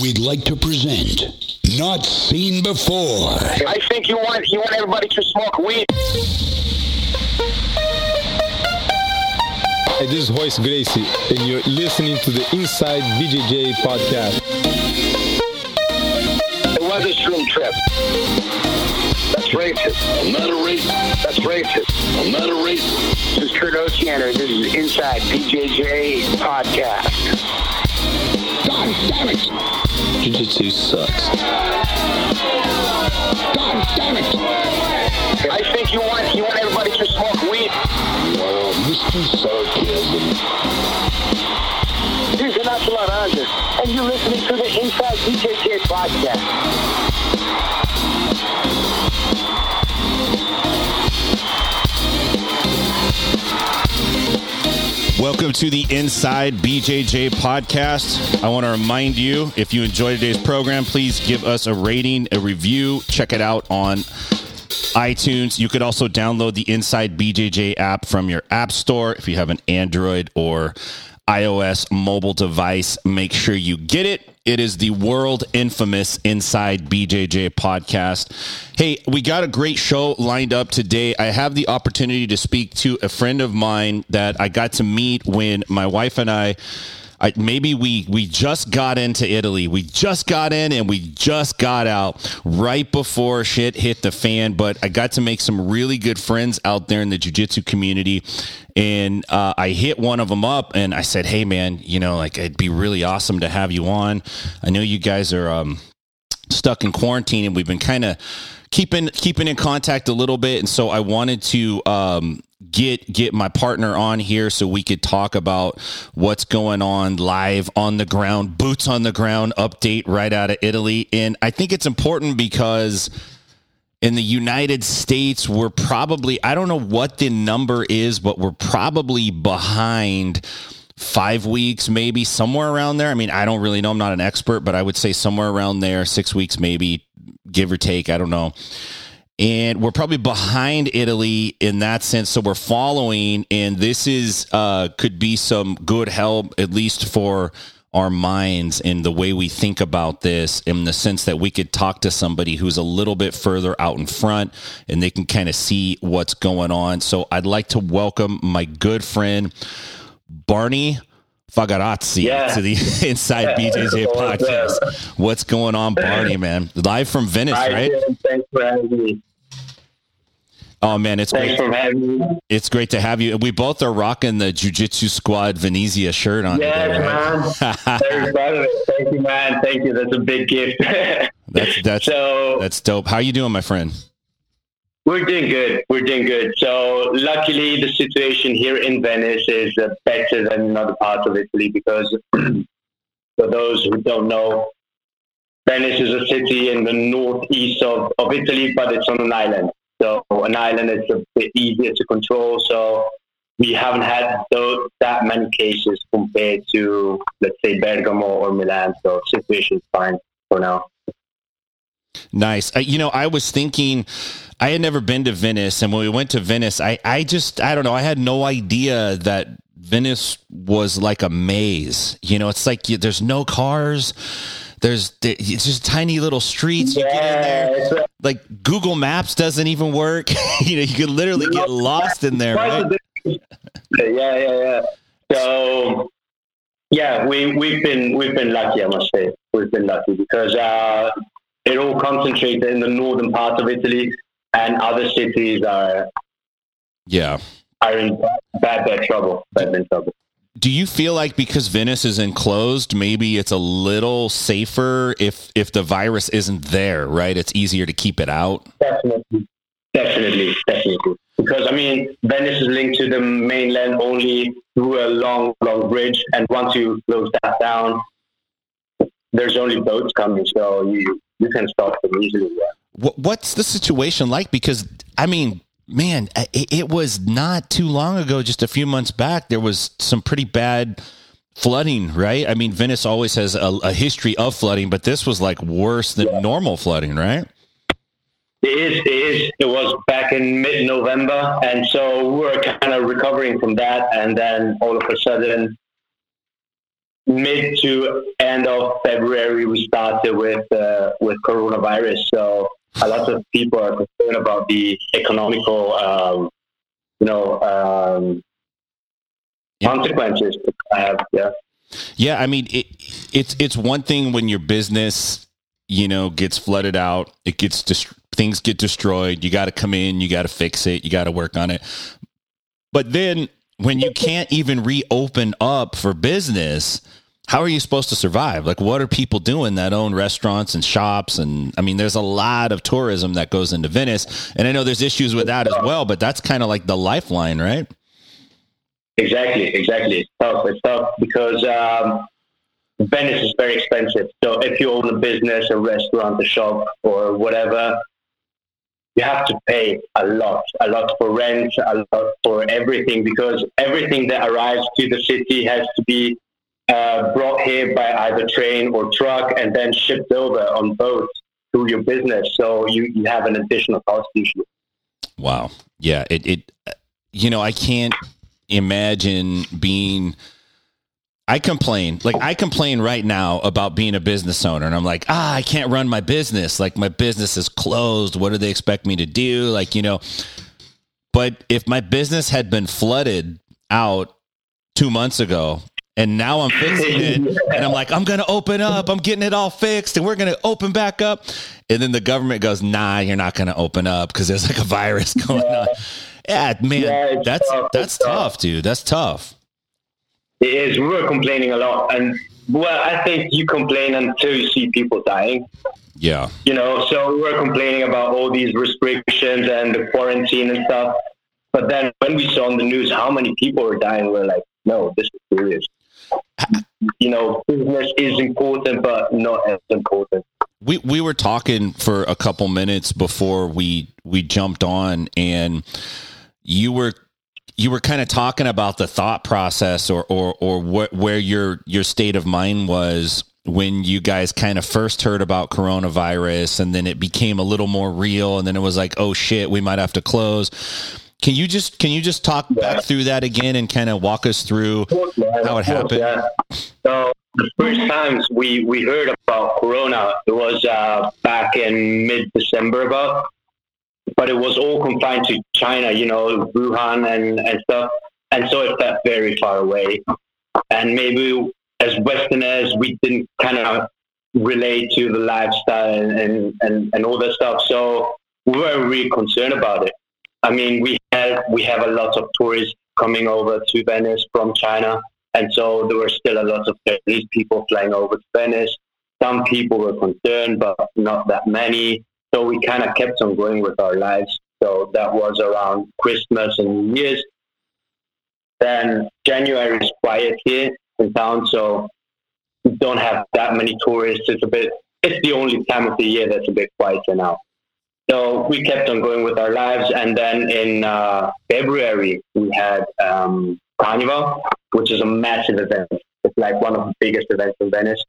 we'd like to present Not Seen Before. I think you want you want everybody to smoke weed. Hey, this is Royce Gracie, and you're listening to the Inside BJJ podcast. It was a shroom trip. That's racist. I'm not a racist. That's racist. I'm not a racist. This is Kurt Osiander. This is Inside BJJ podcast. God damn it! Jiu-Jitsu sucks. God damn it! I think you want you want everybody to smoke weed. Wow, Mr. Sarcasm. This is National Rogers, and you're listening to the Inside BJJ podcast. Welcome to the Inside BJJ podcast. I want to remind you if you enjoy today's program, please give us a rating, a review. Check it out on iTunes. You could also download the Inside BJJ app from your App Store if you have an Android or iOS mobile device. Make sure you get it. It is the world infamous Inside BJJ podcast. Hey, we got a great show lined up today. I have the opportunity to speak to a friend of mine that I got to meet when my wife and I. I, maybe we we just got into Italy. We just got in and we just got out right before shit hit the fan. But I got to make some really good friends out there in the jiu-jitsu community, and uh, I hit one of them up and I said, "Hey, man, you know, like it'd be really awesome to have you on. I know you guys are um, stuck in quarantine, and we've been kind of." keeping keeping in contact a little bit and so i wanted to um, get get my partner on here so we could talk about what's going on live on the ground boots on the ground update right out of italy and i think it's important because in the united states we're probably i don't know what the number is but we're probably behind five weeks, maybe somewhere around there. I mean, I don't really know. I'm not an expert, but I would say somewhere around there, six weeks, maybe give or take. I don't know. And we're probably behind Italy in that sense. So we're following, and this is uh, could be some good help, at least for our minds and the way we think about this in the sense that we could talk to somebody who's a little bit further out in front and they can kind of see what's going on. So I'd like to welcome my good friend Barney Fagarazzi Yeah. to the Inside BJJ What's podcast. What's going on, Barney, man? Live from Venice, Hi, right? Jim. Thanks for having me. Oh man, it's Thanks great. for having me. It's great to have you. We both are rocking the Jiu Jitsu Squad Venezia shirt on. Yes, today, right? man. Very proud of it. Thank you, man. Thank you. That's a big gift. That's that's so that's dope. How you doing, my friend? we're doing good. We're doing good. So luckily, the situation here in Venice is uh, better than in other parts of Italy because, for those who don't know, Venice is a city in the northeast of, of Italy, but it's on an island. So an island is a bit easier to control. So we haven't had those, that many cases compared to, let's say, Bergamo or Milan. So situation is fine for now. Nice. Uh, you know, I was thinking, I had never been to Venice, and when we went to Venice, I, I just, I don't know, I had no idea that Venice was like a maze. You know, it's like you, there's no cars. There's it's just tiny little streets. You get in there. Like Google Maps doesn't even work. you know, you could literally get lost in there, right? Yeah, yeah, yeah. So yeah, we we've been we've been lucky, I must say. We've been lucky because uh, it all concentrated in the northern part of Italy, and other cities are Yeah. are in bad bad trouble. Bad bad trouble. Do you feel like because Venice is enclosed, maybe it's a little safer if if the virus isn't there, right? It's easier to keep it out. Definitely, definitely, definitely. Because I mean, Venice is linked to the mainland only through a long, long bridge, and once you close that down, there's only boats coming, so you you can stop them easily. What, what's the situation like? Because I mean, man, it, it was not too long ago, just a few months back, there was some pretty bad flooding, right? I mean, Venice always has a, a history of flooding, but this was like worse than normal flooding, right? It is. It is. It was back in mid-November, and so we were kind of recovering from that, and then all of a sudden, mid to end of February, we started with uh, with coronavirus. So a lot of people are concerned about the economical, um, you know, um, Yeah. consequences. have. Yeah. Yeah, I mean, it, it's it's one thing when your business, you know, gets flooded out. It gets dest- things get destroyed. You got to come in. You got to fix it. You got to work on it. But then when you can't even reopen up for business, how are you supposed to survive? Like, what are people doing that own restaurants and shops? And I mean, there's a lot of tourism that goes into Venice, and I know there's issues with that as well. But that's kind of like the lifeline, right? Exactly, exactly. It's tough. It's tough because um, Venice is very expensive. So if you own a business, a restaurant, a shop, or whatever, you have to pay a lot, a lot for rent, a lot for everything, because everything that arrives to the city has to be uh, brought here by either train or truck and then shipped over on boat to your business. So you, you have an additional cost issue. Wow. Yeah. It, it, you know, I can't imagine being, I complain, like, I complain right now about being a business owner. And I'm like, ah, I can't run my business. Like, my business is closed. What do they expect me to do? Like, you know, but if my business had been flooded out two months ago, and now I'm fixing it, and I'm like, I'm gonna open up. I'm getting it all fixed, and we're gonna open back up. And then the government goes, Nah, you're not gonna open up because there's like a virus going on. Yeah, man, Yeah, that's tough, that's tough. tough, dude. That's tough. It is. We were complaining a lot, and well, I think you complain until you see people dying. Yeah, You know, so we were complaining about all these restrictions and the quarantine and stuff. But then when we saw on the news how many people were dying, we are like, no, this is serious. You know, business is important, but not as important. we we were talking for a couple minutes before we we jumped on, and you were you were kind of talking about the thought process or or or what where your your state of mind was when you guys kind of first heard about coronavirus and then it became a little more real and then it was like oh shit we might have to close can you just can you just talk back through that again and kind of walk us through how it happened Yeah. So the first times we, we heard about Corona, it was uh, back in mid-December about, but it was all confined to China, you know, Wuhan and, and stuff. And so it felt very far away. And maybe as Westerners, we didn't kind of relate to the lifestyle and, and, and, and all that stuff. So we were really concerned about it. I mean, we have we have a lot of tourists coming over to Venice from China, and so there were still a lot of Chinese people flying over to Venice. Some people were concerned, but not that many. So we kind of kept on going with our lives. So that was around Christmas and New Year's. Then January is quiet here in town, so we don't have that many tourists. It's a bit. It's the only time of the year that's a bit quieter now. So we kept on going with our lives, and then in uh, February we had um, Carnival, which is a massive event. It's like one of the biggest events in Venice,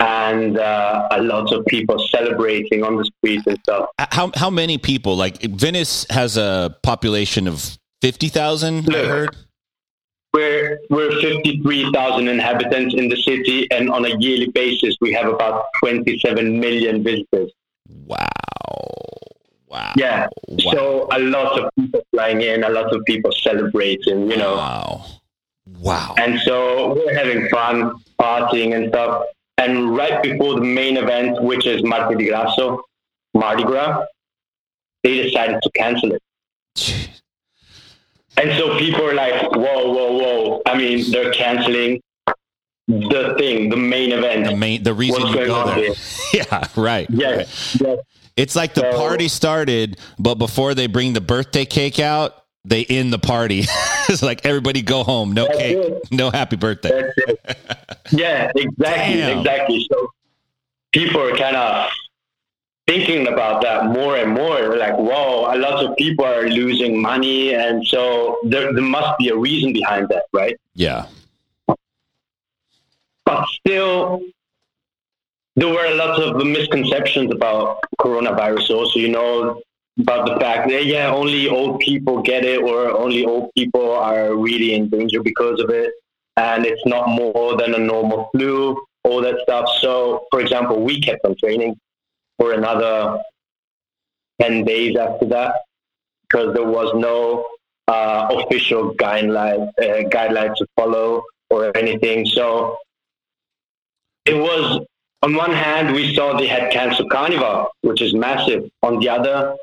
and uh, a lot of people celebrating on the streets and stuff. how how many people like Venice has a population of 50,000 I heard We're we're fifty three thousand inhabitants in the city, and on a yearly basis we have about twenty seven million visitors. wow wow Yeah, wow so a lot of people flying in, a lot of people celebrating. You know. wow wow And so we're having fun, partying and stuff. And right before the main event, which is Martedì Grasso, Mardi Gras, they decided to cancel it. And so people are like, whoa, whoa, whoa. I mean, they're canceling the thing, the main event, the main the reason you go there yeah right Yes, yes. it's like the So- party started but before they bring the birthday cake out they end the party it's like everybody go home no cake it. no happy birthday Yeah, exactly, Damn. exactly. So people are kind of thinking about that more and more. Like, whoa, a lot of people are losing money. And so there, there must be a reason behind that, right? yeah But still, there were a lot of misconceptions about coronavirus also, you know, about the fact that, yeah, only old people get it or only old people are really in danger because of it. and it's not more than a normal flu, all that stuff. So, for example, we kept on training for another 10 days after that because there was no uh, official guideline, uh, guidelines to follow or anything. So it was, on one hand, we saw they had canceled Carnival, which is massive. On the other,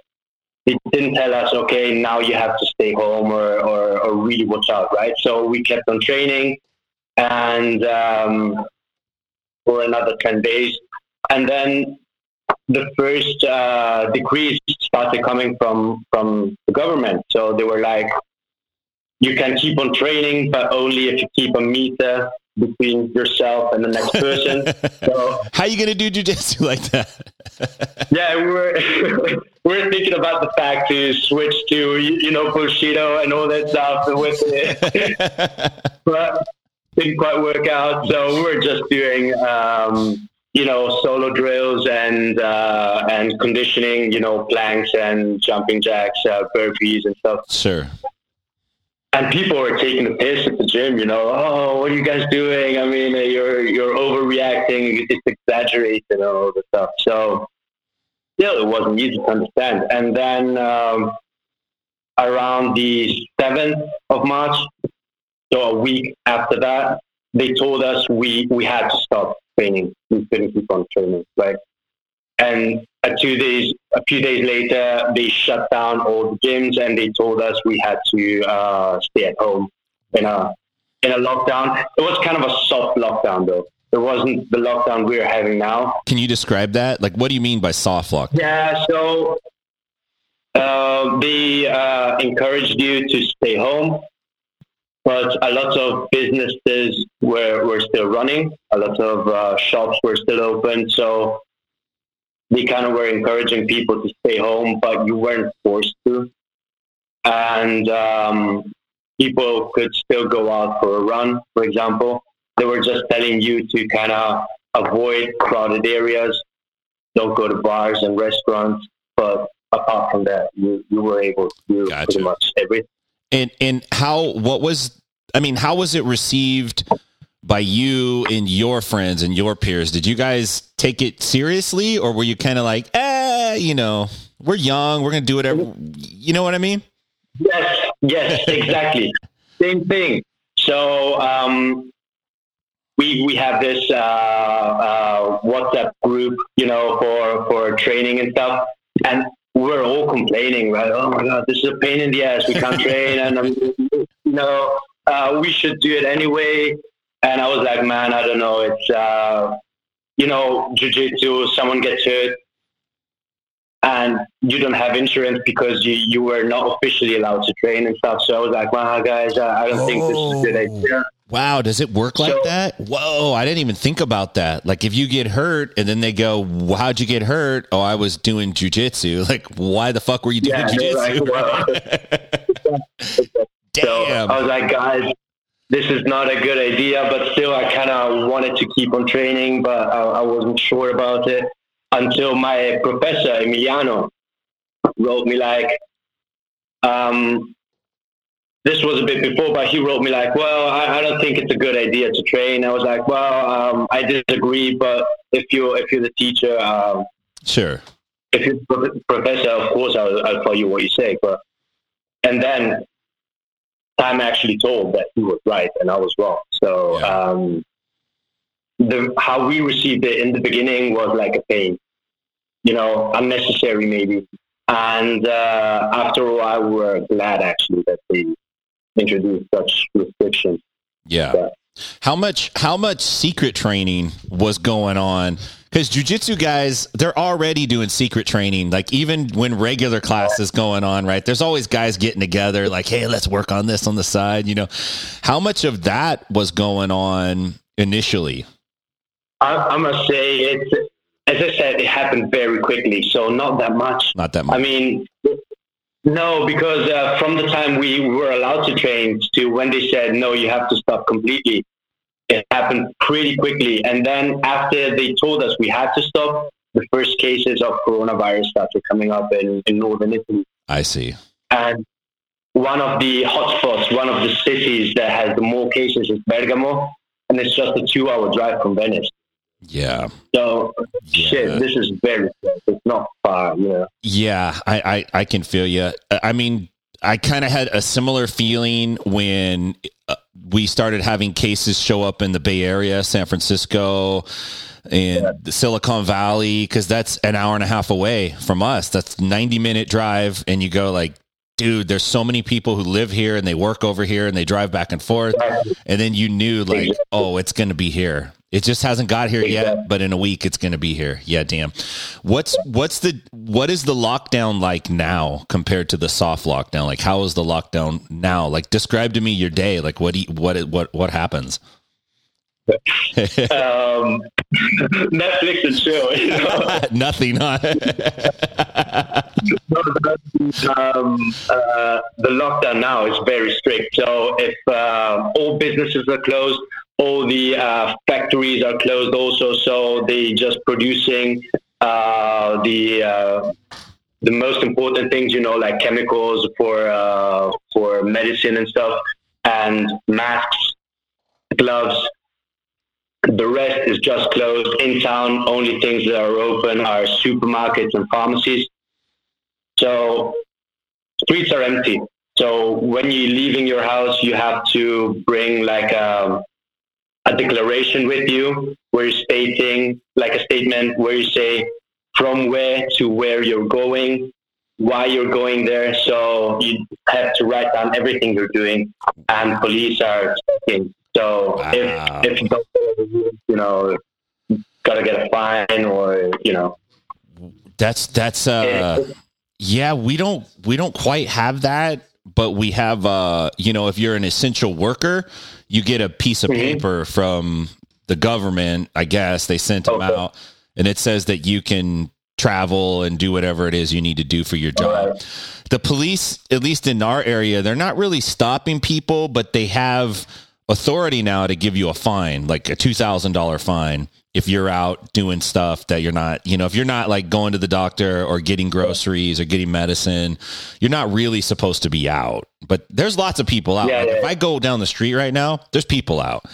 it didn't tell us, okay, now you have to stay home or, or, or really watch out, right? So we kept on training and um, for another 10 days. And then the first uh, decrees started coming from, from the government. So they were like, you can keep on training, but only if you keep a meter between yourself and the next person. so, How are you gonna do jujitsu like that? yeah, we're we were thinking about the fact to switch to you know Bushido and all that stuff with it, but didn't quite work out. So we were just doing um, you know solo drills and uh, and conditioning, you know planks and jumping jacks, uh, burpees and stuff. sure. And people were taking the piss at the gym, you know. Oh, what are you guys doing? I mean, uh, you're you're overreacting. It's exaggerated and all the stuff. So, still, it wasn't easy to understand. And then um, around the seventh of March, so a week after that, they told us we we had to stop training. We couldn't keep on training, right? And a two days, a few days later, they shut down all the gyms and they told us we had to uh, stay at home in a in a lockdown. It was kind of a soft lockdown, though. It wasn't the lockdown we're having now. Can you describe that? Like, what do you mean by soft lockdown? Yeah, so uh, they uh, encouraged you to stay home, but a lot of businesses were, were still running. A lot of uh, shops were still open. So they kind of were encouraging people to stay home, but you weren't forced to. And um, people could still go out for a run, for example. They were just telling you to kind of avoid crowded areas, don't go to bars and restaurants. But apart from that, you, you were able to do Gotcha. pretty much everything. And and how? What was? I mean, how was it received by you and your friends and your peers? Did you guys take it seriously, or were you kind of like, eh, you know, we're young, we're gonna do whatever. You know what I mean? Yes, yes, exactly. Same thing. So um, we we have this uh, uh, WhatsApp group, you know, for for training and stuff, and we're all complaining, right? Oh my god, this is a pain in the ass. We can't train, and um, you know, uh, we should do it anyway. And I was like, man, I don't know. It's uh, you know, jujitsu. Someone gets hurt, and you don't have insurance because you, you were not officially allowed to train and stuff. So I was like, wow, guys, I, I don't think this is a good idea. Wow, does it work like So- that? Whoa, I didn't even think about that. Like, if you get hurt and then they go, "Well, "How'd you get hurt?" Oh, I was doing jujitsu. Like, why the fuck were you doing Yeah, they're like, jujitsu? well, so Damn. I was like, guys, this is not a good idea, but still, I kind of wanted to keep on training, but I, I wasn't sure about it until my professor Emiliano wrote me like, um, this was a bit before, but he wrote me like, well, I, I don't think it's a good idea to train. I was like, well, um, I disagree, but if you're, if you're the teacher, um, Sure. if you're the professor, of course, I'll, I'll tell you what you say. But and then time actually told that he was right and I was wrong. So Yeah. um, the how we received it in the beginning was like a pain, you know, unnecessary maybe. And uh, after a while, we were glad actually that they introduced such restrictions. Yeah. Yeah. How much how much secret training was going on? Because jujitsu guys, they're already doing secret training. Like even when regular class is going on, right? There's always guys getting together, like, hey, let's work on this on the side. You know, how much of that was going on initially? I, I must say, it's as I said, it happened very quickly, so not that much. Not that much. I mean, no, because uh, from the time we were allowed to train to when they said no, you have to stop completely, it happened pretty quickly. And then after they told us we had to stop, the first cases of coronavirus started coming up in, in northern Italy. I see. And one of the hotspots, one of the cities that has the more cases is Bergamo, and it's just a two-hour drive from Venice. Yeah. So, Yeah. shit, this is very close. It's not far, you know. Yeah, I, I, I can feel you. I mean, I kind of had a similar feeling when uh, we started having cases show up in the Bay Area, San Francisco, and the Silicon Valley, because that's an hour and a half away from us. That's 90 minute drive. And you go like, dude, there's so many people who live here and they work over here and they drive back and forth. And then you knew like, oh, it's going to be here. It just hasn't got here yet, but in a week it's going to be here. Yeah, damn. What's what's the what is the lockdown like now compared to the soft lockdown? Like how is the lockdown now? Like describe to me your day. Like what do you, what what what happens? Um, Netflix and chill, you know. Nothing. Huh? um, uh, the lockdown now is very strict. So if uh, all businesses are closed, all the uh, factories are closed also. So they just producing uh, the uh, the most important things, you know, like chemicals for uh, for medicine and stuff, and masks, gloves. The rest is just closed in town. Only things that are open are supermarkets and pharmacies. So streets are empty. So when you're leaving your house, you have to bring like a, a declaration with you where you're stating like a statement where you say from where to where you're going, why you're going there. So you have to write down everything you're doing, and police are checking. So Wow. if if you don't, you know, gotta get a fine or you know. That's that's uh yeah, we don't we don't quite have that, but we have uh you know, if you're an essential worker, you get a piece of Mhm. paper from the government, I guess. They sent them Okay. out and it says that you can travel and do whatever it is you need to do for your job. Right. The police, at least in our area, they're not really stopping people, but they have authority now to give you a fine, like a two thousand dollar fine if you're out doing stuff that you're not, you know, if you're not like going to the doctor or getting groceries or getting medicine, you're not really supposed to be out. But there's lots of people out. Yeah, Like, yeah. If I go down the street right now, there's people out.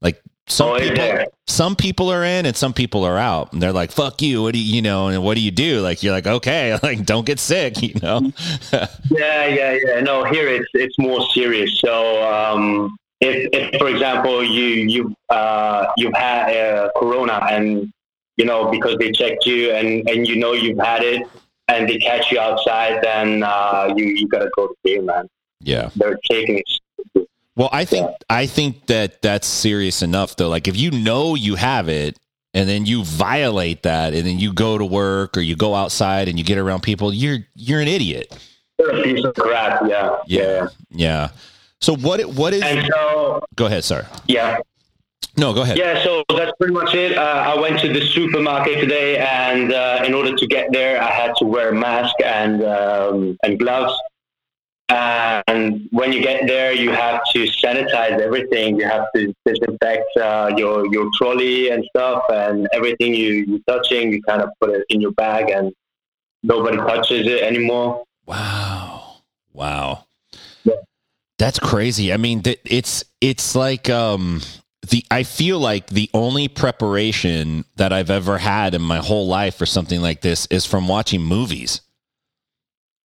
Like some Oh, people, there? some people are in and some people are out. And they're like, "Fuck you! What do you, you know?" And what do you do? Like you're like, "Okay, like don't get sick," you know. Yeah, yeah, yeah. No, here it's it's more serious. So um, if, if, for example, you you uh, you've had uh, corona and you know because they checked you and and you know you've had it and they catch you outside, then uh, you you gotta go to jail, man. yeah. They're taking it. Well, I think Yeah. I think that that's serious enough though. Like if you know you have it and then you violate that and then you go to work or you go outside and you get around people, you're you're an idiot. They're a piece of crap. Yeah, Yeah. Yeah. So what what is And so Go ahead, sir. yeah. No, go ahead. Yeah, so that's pretty much it. Uh, I went to the supermarket today, and uh, in order to get there, I had to wear a mask and um, and gloves. And when you get there, you have to sanitize everything. You have to disinfect uh, your your trolley and stuff, and everything you you're touching, you kind of put it in your bag, and nobody touches it anymore. Wow. Wow. That's crazy. I mean, it's it's like um the I feel like the only preparation that I've ever had in my whole life for something like this is from watching movies.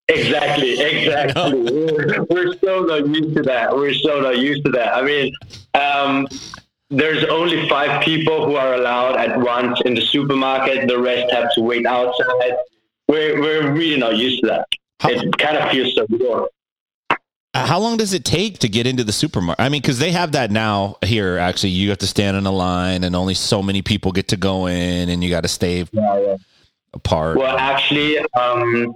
Exactly, exactly. We're, we're so not used to that. We're so not used to that. I mean, um, there's only five people who are allowed at once in the supermarket. The rest have to wait outside. We're we're really not used to that. How- It kind of feels so weird. Uh, How long does it take to get into the supermarket? I mean, because they have that now here. Actually, you have to stand in a line, and only so many people get to go in, and you got to stay apart. Well, actually, um,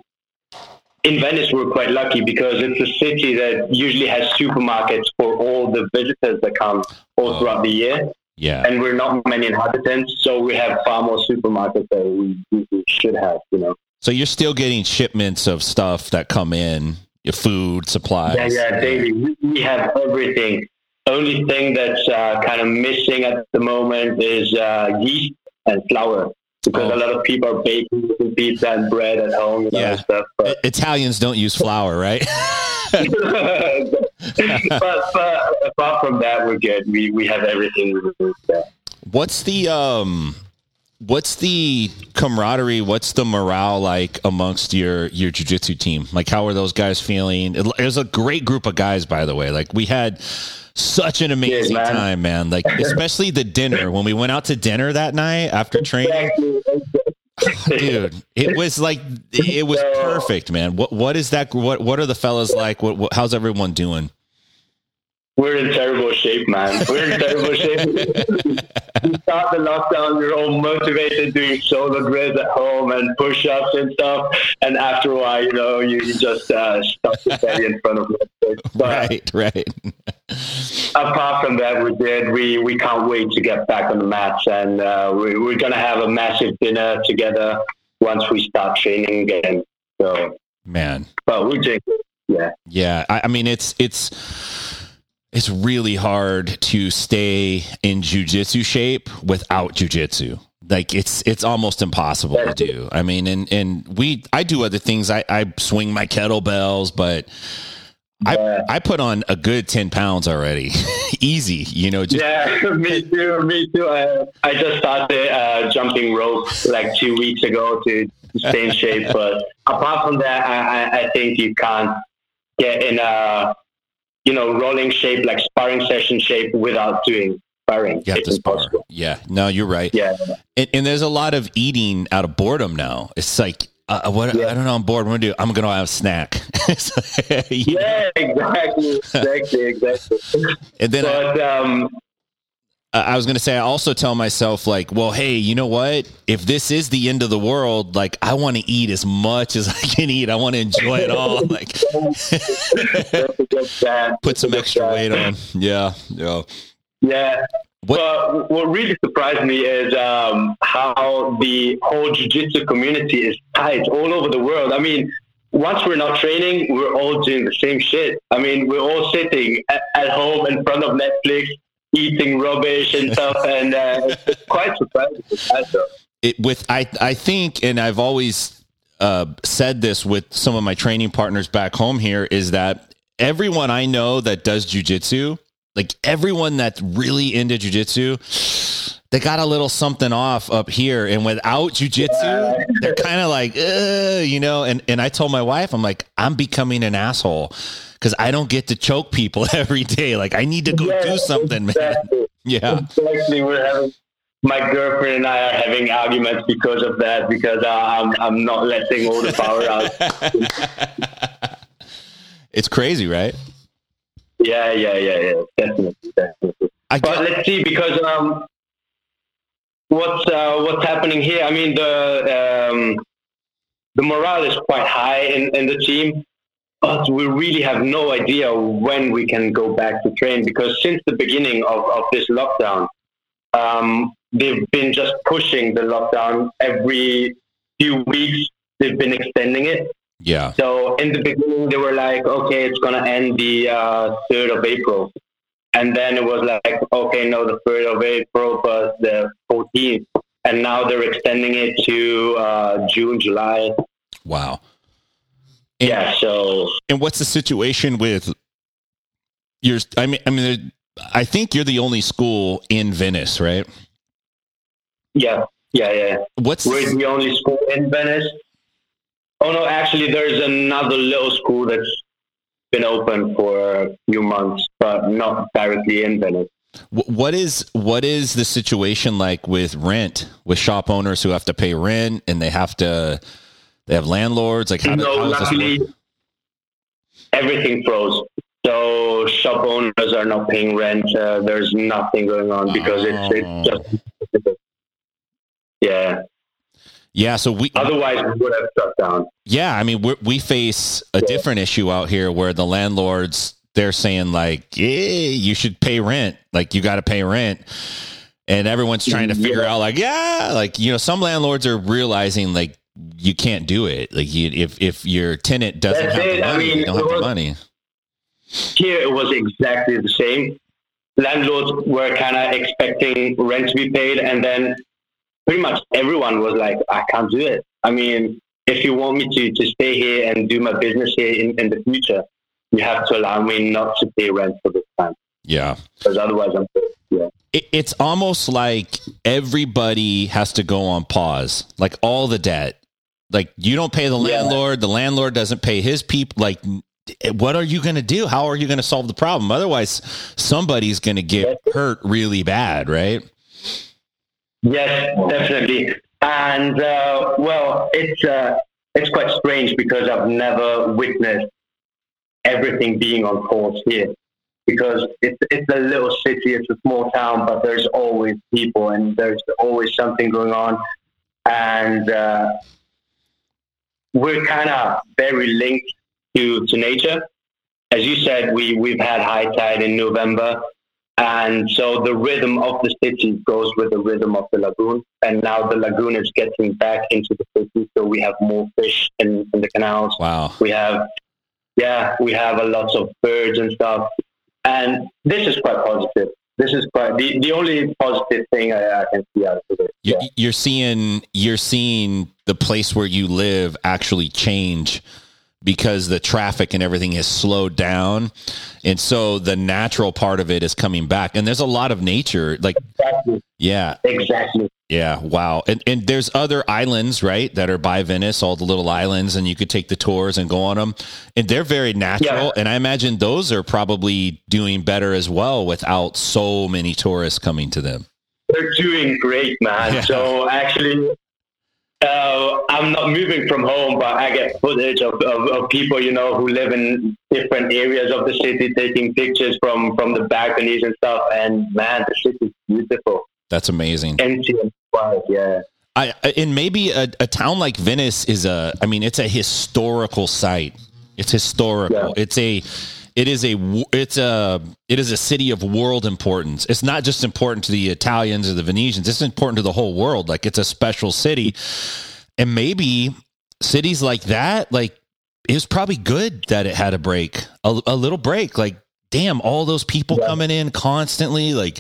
in Venice, we're quite lucky because it's a city that usually has supermarkets for all the visitors that come all Oh. throughout the year. yeah, and we're not many inhabitants, so we have far more supermarkets that we, we should have. You know. so you're still getting shipments of stuff that come in, your food supplies. Yeah, yeah, daily. We- have everything. Only thing that's uh, kind of missing at the moment is uh, yeast and flour. because Oh. a lot of people are baking pizza and bread at home and Yeah. stuff. But, Italians don't use flour, right? but, but apart from that, we're good. We we have everything we. What's the um what's the camaraderie, what's the morale like amongst your your jiu-jitsu team? Like how are those guys feeling? It, it was a great group of guys by the way. Like we had such an amazing man. time, man. Like especially the dinner when we went out to dinner that night after training. Ah, dude, it was like it was perfect, man. What what is that what what are the fellas like? What, what how's everyone doing? We're in terrible shape, man. We're in terrible shape. we start the lockdown, we're all motivated doing shoulder drills at home and push-ups and stuff. And after a while, you know, you, just uh, stuff the belly in front of. But Right, right. apart from that, we did. We we can't wait to get back on the mats, and uh, we, we're gonna have a massive dinner together once we start training again. So, Man. but we're doing, yeah. Yeah, I, I mean it's it's it's really hard to stay in jujitsu shape without jujitsu. Like it's it's almost impossible to do. I mean, and and we I do other things. I I swing my kettlebells, but Yeah. I I put on a good ten pounds already, easy. You know, just Yeah, me too. Me too. I, I just started uh, jumping rope like two weeks ago to stay in shape. But apart from that, I, I, I think you can't get in a you know rolling shape like sparring session shape without doing sparring. you have to spar. Yeah, no, you're right. Yeah, And, and there's a lot of eating out of boredom now. It's like. Uh, what I don't know. I'm bored. What am I gonna do? I'm gonna have a snack. Know? yeah, exactly, exactly, exactly. And then I, But um, Uh, I was going to say, I also tell myself, like, well, hey, you know what? If this is the end of the world, like, I want to eat as much as I can eat. I want to enjoy it all. Like, that's a good plan. put some That's a good extra weight on. Yeah. Yeah. Yeah. What- But what really surprised me is um, how the whole jiu-jitsu community is tight all over the world. I mean, once we're not training, we're all doing the same shit. I mean, we're all sitting at, at home in front of Netflix, eating rubbish and stuff, and uh, quite surprising. It, with, I, I think, and I've always uh, said this with some of my training partners back home here, is that everyone I know that does jujitsu, like everyone that's really into jujitsu, they got a little something off up here, and without jujitsu, they're kind of like, you know. And and I told my wife, I'm like, I'm becoming an asshole because I don't get to choke people every day. Like I need to go Yeah, do something, man. Yeah, Exactly. We're having my girlfriend and I are having arguments because of that because uh, I'm I'm not letting all the power out. it's crazy, right? Yeah, yeah, yeah, yeah. Definitely, definitely. I But let's see because um, what's uh, what's happening here? I mean, the um, the morale is quite high in, in the team, but we really have no idea when we can go back to train because since the beginning of, of this lockdown, um, they've been just pushing the lockdown every few weeks. They've been extending it. yeah, So in the beginning, they were like, okay, it's gonna end the uh, third of April, and then it was like, okay, no, the third of April, but the fourteenth, and now they're extending it to uh, June, July. wow. And, Yeah, so and what's the situation with your? I mean, I mean, I think you're the only school in Venice, right? yeah, yeah, yeah. What's We're the only school in Venice. Oh no, actually, there's another little school that's been open for a few months, but not directly in Venice. What is what is the situation like with rent with shop owners who have to pay rent and they have to they have landlords like how, no, how luckily, everything froze. So shop owners are not paying rent. Uh, there's nothing going on because it's Oh. it's just yeah. yeah so we Otherwise, we would have shut down. yeah I mean we we face a different issue out here where the landlords they're saying like yeah you should pay rent like you got to pay rent and everyone's trying to figure Yeah. out like yeah like you know some landlords are realizing like you can't do it like you, if if your tenant doesn't That's have the it. I money mean, they don't have it the money Here, it was exactly the same. Landlords were kind of expecting rent to be paid, and then pretty much everyone was like, I can't do it. I mean, if you want me to, to stay here and do my business here in, in the future, you have to allow me not to pay rent for this time. Yeah. Because otherwise, I'm yeah. It, it's almost like everybody has to go on pause, like all the debt. Like you don't pay the Yeah. landlord, the landlord doesn't pay his people. Like, what are you going to do? How are you going to solve the problem? Otherwise, somebody's going to get hurt really bad, right? Yes, definitely. And uh, well, it's uh, it's quite strange because I've never witnessed everything being on pause here. Because it's it's a little city, it's a small town, but there's always people and there's always something going on, and uh, we're kind of very linked to to nature. As you said, we we've had high tide in November. And so the rhythm of the city goes with the rhythm of the lagoon. And now the lagoon is getting back into the city. So we have more fish in, in the canals. Wow. We have, yeah, we have a lot of birds and stuff. And this is quite positive. This is quite the, the only positive thing I, I can see out of it. Yeah. You're seeing you're seeing the place where you live actually change because the traffic and everything has slowed down, and so the natural part of it is coming back. And there's a lot of nature, like Exactly. yeah, Exactly. yeah, wow. And and there's other islands, right, that are by Venice, all the little islands, and you could take the tours and go on them, and they're very natural. Yeah. And I imagine those are probably doing better as well without so many tourists coming to them. They're doing great, man. Yeah. So actually, uh, I'm not moving from home, but I get footage of, of, of people, you know, who live in different areas of the city, taking pictures from from the balconies and stuff. And man, the city's beautiful, That's amazing. empty and quiet. Yeah, I, I- and maybe a, a town like Venice is a I mean it's a historical site. It's historical. Yeah. It's a it is a it's a it is a city of world importance. It's not just important to the Italians or the Venetians. It's important to the whole world. Like it's a special city. And maybe cities like that like it was probably good that it had a break. A, a little break like damn all those people Yeah. coming in constantly like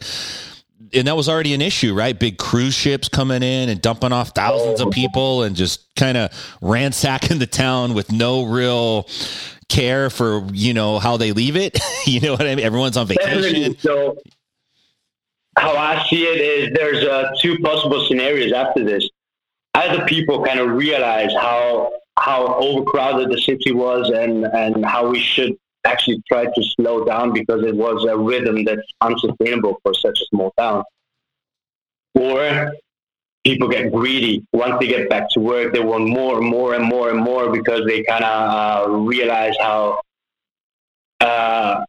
and that was already an issue, right? Big cruise ships coming in and dumping off thousands of oh. people and just kind of ransacking the town with no real care for, you know, how they leave it. you know what I mean? Everyone's on vacation. So how I see it is there's uh, two possible scenarios after this. Either people kind of realize how how overcrowded the city was and and how we should actually try to slow down because it was a rhythm that's unsustainable for such a small town. Or people get greedy. Once they get back to work, they want more and more and more and more because they kind of uh, realize how uh,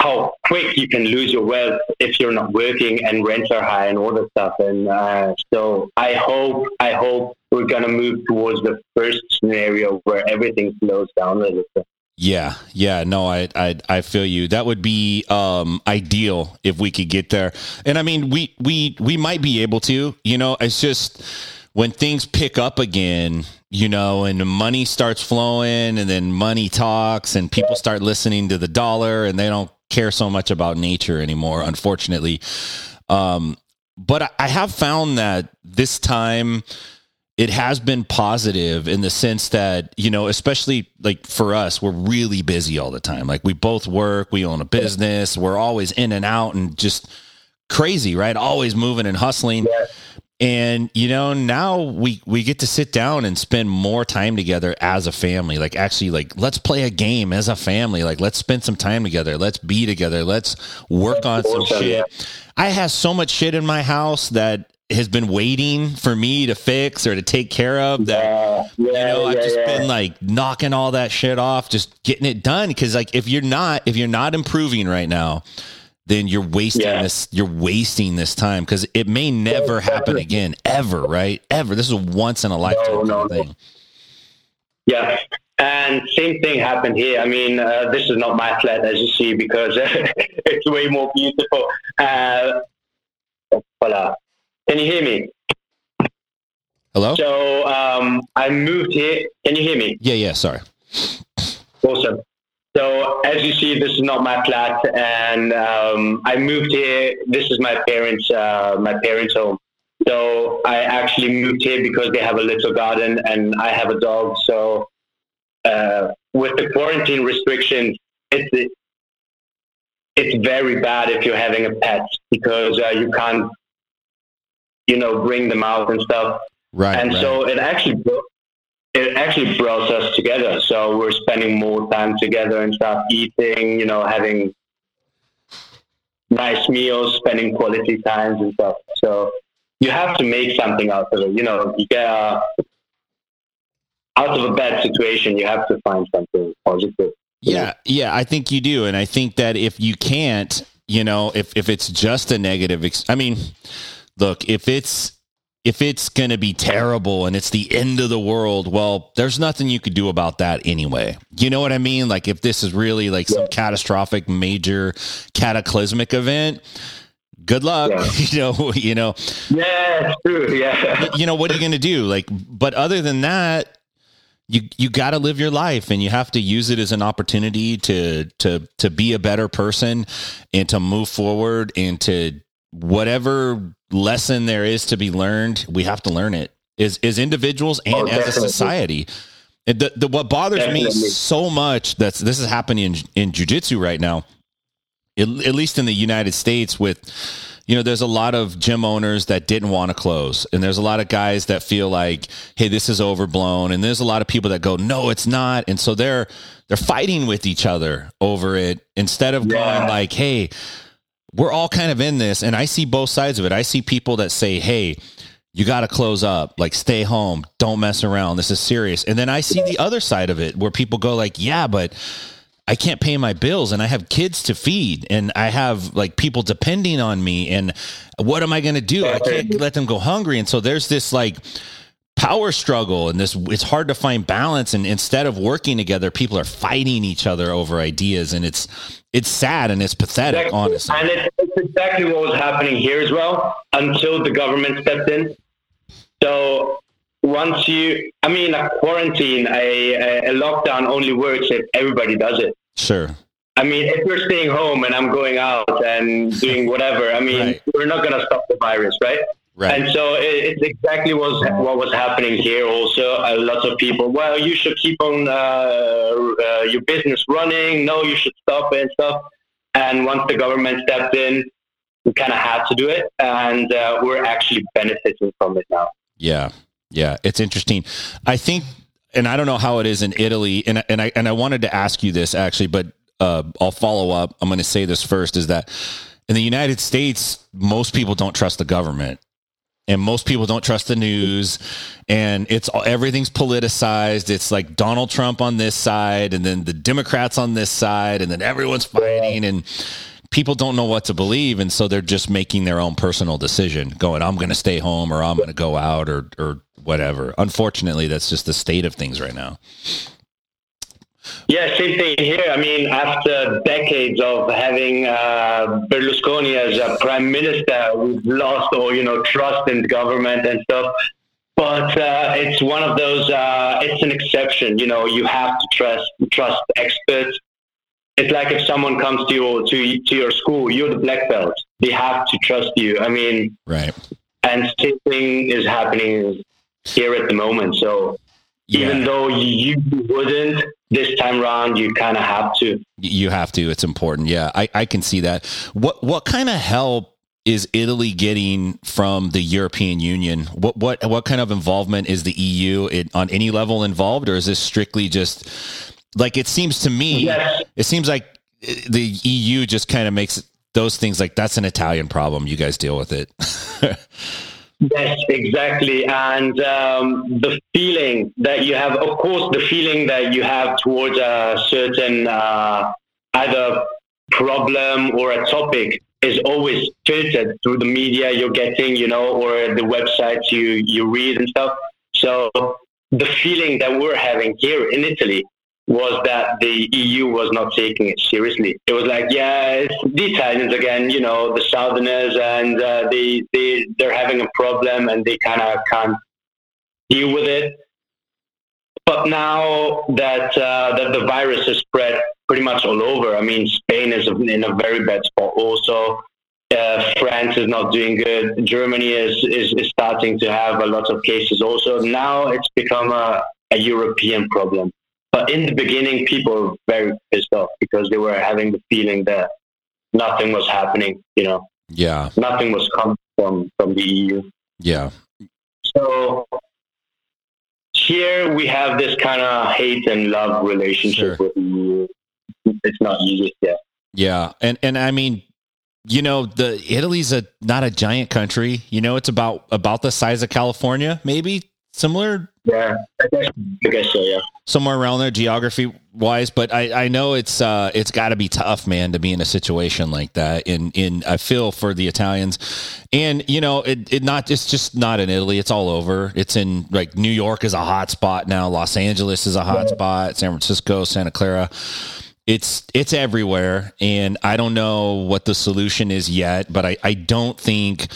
how quick you can lose your wealth if you're not working and rents are high and all that stuff. And uh, so I hope I hope we're gonna move towards the first scenario where everything slows down a little bit. Yeah, yeah, no, I, I, I feel you. That would be um, ideal if we could get there. And I mean, we, we, we might be able to. You know, it's just when things pick up again, you know, and money starts flowing, and then money talks, and people start listening to the dollar, and they don't care so much about nature anymore. Unfortunately, um, but I, I have found that this time it has been positive in the sense that you know especially like for us we're really busy all the time. Like we both work we own a business we're always in and out and just crazy right? Always moving and hustling. And you know now we we get to sit down and spend more time together as a family. Like actually like let's play a game as a family. Like let's spend some time together. Let's be together. Let's work on some shit. yeah. i have so much shit in my house that has been waiting for me to fix or to take care of that Uh, yeah, you know i've yeah, just yeah. been like knocking all that shit off just getting it done because like if you're not if you're not improving right now then you're wasting Yeah. this you're wasting this time because it may never happen again ever right ever this is a once in a lifetime No, no, of no. thing Yeah. And same thing happened here. I mean, uh, this is not my flat, as you see, because it's way more beautiful. Uh, voila. Can you hear me? hello So um, I moved here. Can you hear me? yeah yeah sorry Awesome. So as you see, this is not my flat, and um, I moved here. This is my parents' uh, my parents' home. So I actually moved here because they have a little garden and I have a dog. So uh, with the quarantine restrictions, it's it's very bad if you're having a pet because uh, you can't, you know, bring them out and stuff. Right. and right. so it actually it actually brought us together. So we're spending more time together and stuff, eating, you know, having nice meals, spending quality times and stuff. So you have to make something out of it. You know, you get uh, out of a bad situation, you have to find something positive. Yeah, yeah, I think you do, and I think that if you can't, you know, if if it's just a negative, ex- I mean, look, if it's if it's going to be terrible and it's the end of the world, well, there's nothing you could do about that anyway. You know what I mean? Like if this is really like some catastrophic, major, cataclysmic event, good luck. Yeah. you know, you know, Yeah, true. Yeah. you know what are you going to do like but other than that you you got to live your life and you have to use it as an opportunity to to to be a better person and to move forward and to whatever lesson there is to be learned we have to learn it is as individuals and Oh, as a society. And the, the what bothers me so much that's this is happening in in jujitsu right now at, at least in the United States with you know there's a lot of gym owners that didn't want to close. And there's a lot of guys that feel like hey this is overblown. And there's a lot of people that go no it's not. And so they're they're fighting with each other over it instead of Yeah. going like hey we're all kind of in this and I see both sides of it I see people that say hey you got to close up like stay home don't mess around this is serious and then I see the other side of it where people go like yeah but I can't pay my bills and I have kids to feed and I have like people depending on me and what am I going to do? I can't let them go hungry. And so there's this like power struggle and this it's hard to find balance and instead of working together people are fighting each other over ideas and it's it's sad and it's pathetic Exactly. honestly. And it's, it's exactly what was happening here as well until the government stepped in. So once you, I mean, a quarantine, a, a, lockdown only works if everybody does it. Sure. I mean, if we're staying home and I'm going out and doing whatever, I mean, Right. we're not going to stop the virus, right? Right. And so it, it's exactly what, what was happening here. Also, a lot of people, well, you should keep on uh, uh, your business running. No, you should stop it and stuff. And once the government stepped in, we kind of had to do it, and uh, we're actually benefiting from it now. Yeah, yeah, it's interesting. I think, and I don't know how it is in Italy, and and I and I wanted to ask you this actually, but uh, I'll follow up. I'm going to say this first: is that in the United States, most people don't trust the government. And most people don't trust the news, and it's everything's politicized. It's like Donald Trump on this side, and then the Democrats on this side, and then everyone's fighting, and people don't know what to believe and so they're just making their own personal decision going i'm going to stay home or i'm going to go out or or whatever unfortunately that's just the state of things right now Yeah, same thing here. I mean, after decades of having uh, Berlusconi as a prime minister, we've lost all you know trust in government and stuff. But uh, it's one of those. Uh, it's an exception. You know, you have to trust trust experts. It's like if someone comes to your to to your school, you're the black belt. They have to trust you. I mean, right and same thing is happening here at the moment. So even though you wouldn't this time around, you kind of have to. you have to. It's important. Yeah i i can see that. What what kind of help is italy getting from the european union? What what what kind of involvement is the eu in, on any level involved or is this strictly just like it seems to me Yes. it seems like uh, the eu just kind of makes those things like that's an italian problem. You guys deal with it Yes, exactly. And um, the feeling that you have, of course, the feeling that you have towards a certain uh, either problem or a topic is always filtered through the media you're getting, you know, or the websites you, you read and stuff. So the feeling that we're having here in Italy was that the EU was not taking it seriously. It was like, yeah, it's the Italians again, you know, the Southerners, and uh, they they they're having a problem and they kind of can't deal with it. But now that uh, that the virus has spread pretty much all over, I mean, Spain is in a very bad spot. Also, Uh, France is not doing good. Germany is, is, is starting to have a lot of cases also. Now it's become a, a European problem. But in the beginning, people were very pissed off because they were having the feeling that nothing was happening, you know, Yeah. nothing was coming from, from the EU. Yeah. So here we have this kind of hate and love relationship Sure. with the EU. It's not easy yet. Yeah, and and I mean, you know, the Italy's a not a giant country. You know, it's about about the size of California, maybe similar, Yeah, I guess, I guess so. Yeah. somewhere around there, geography wise. But I I know it's uh it's got to be tough, man, to be in a situation like that. In in I feel for the Italians, and you know, it it not it's just not in Italy. It's all over. It's in like New York is a hot spot now. Los Angeles is a hot spot. San Francisco, Santa Clara it's it's everywhere and i don't know what the solution is yet but i i don't think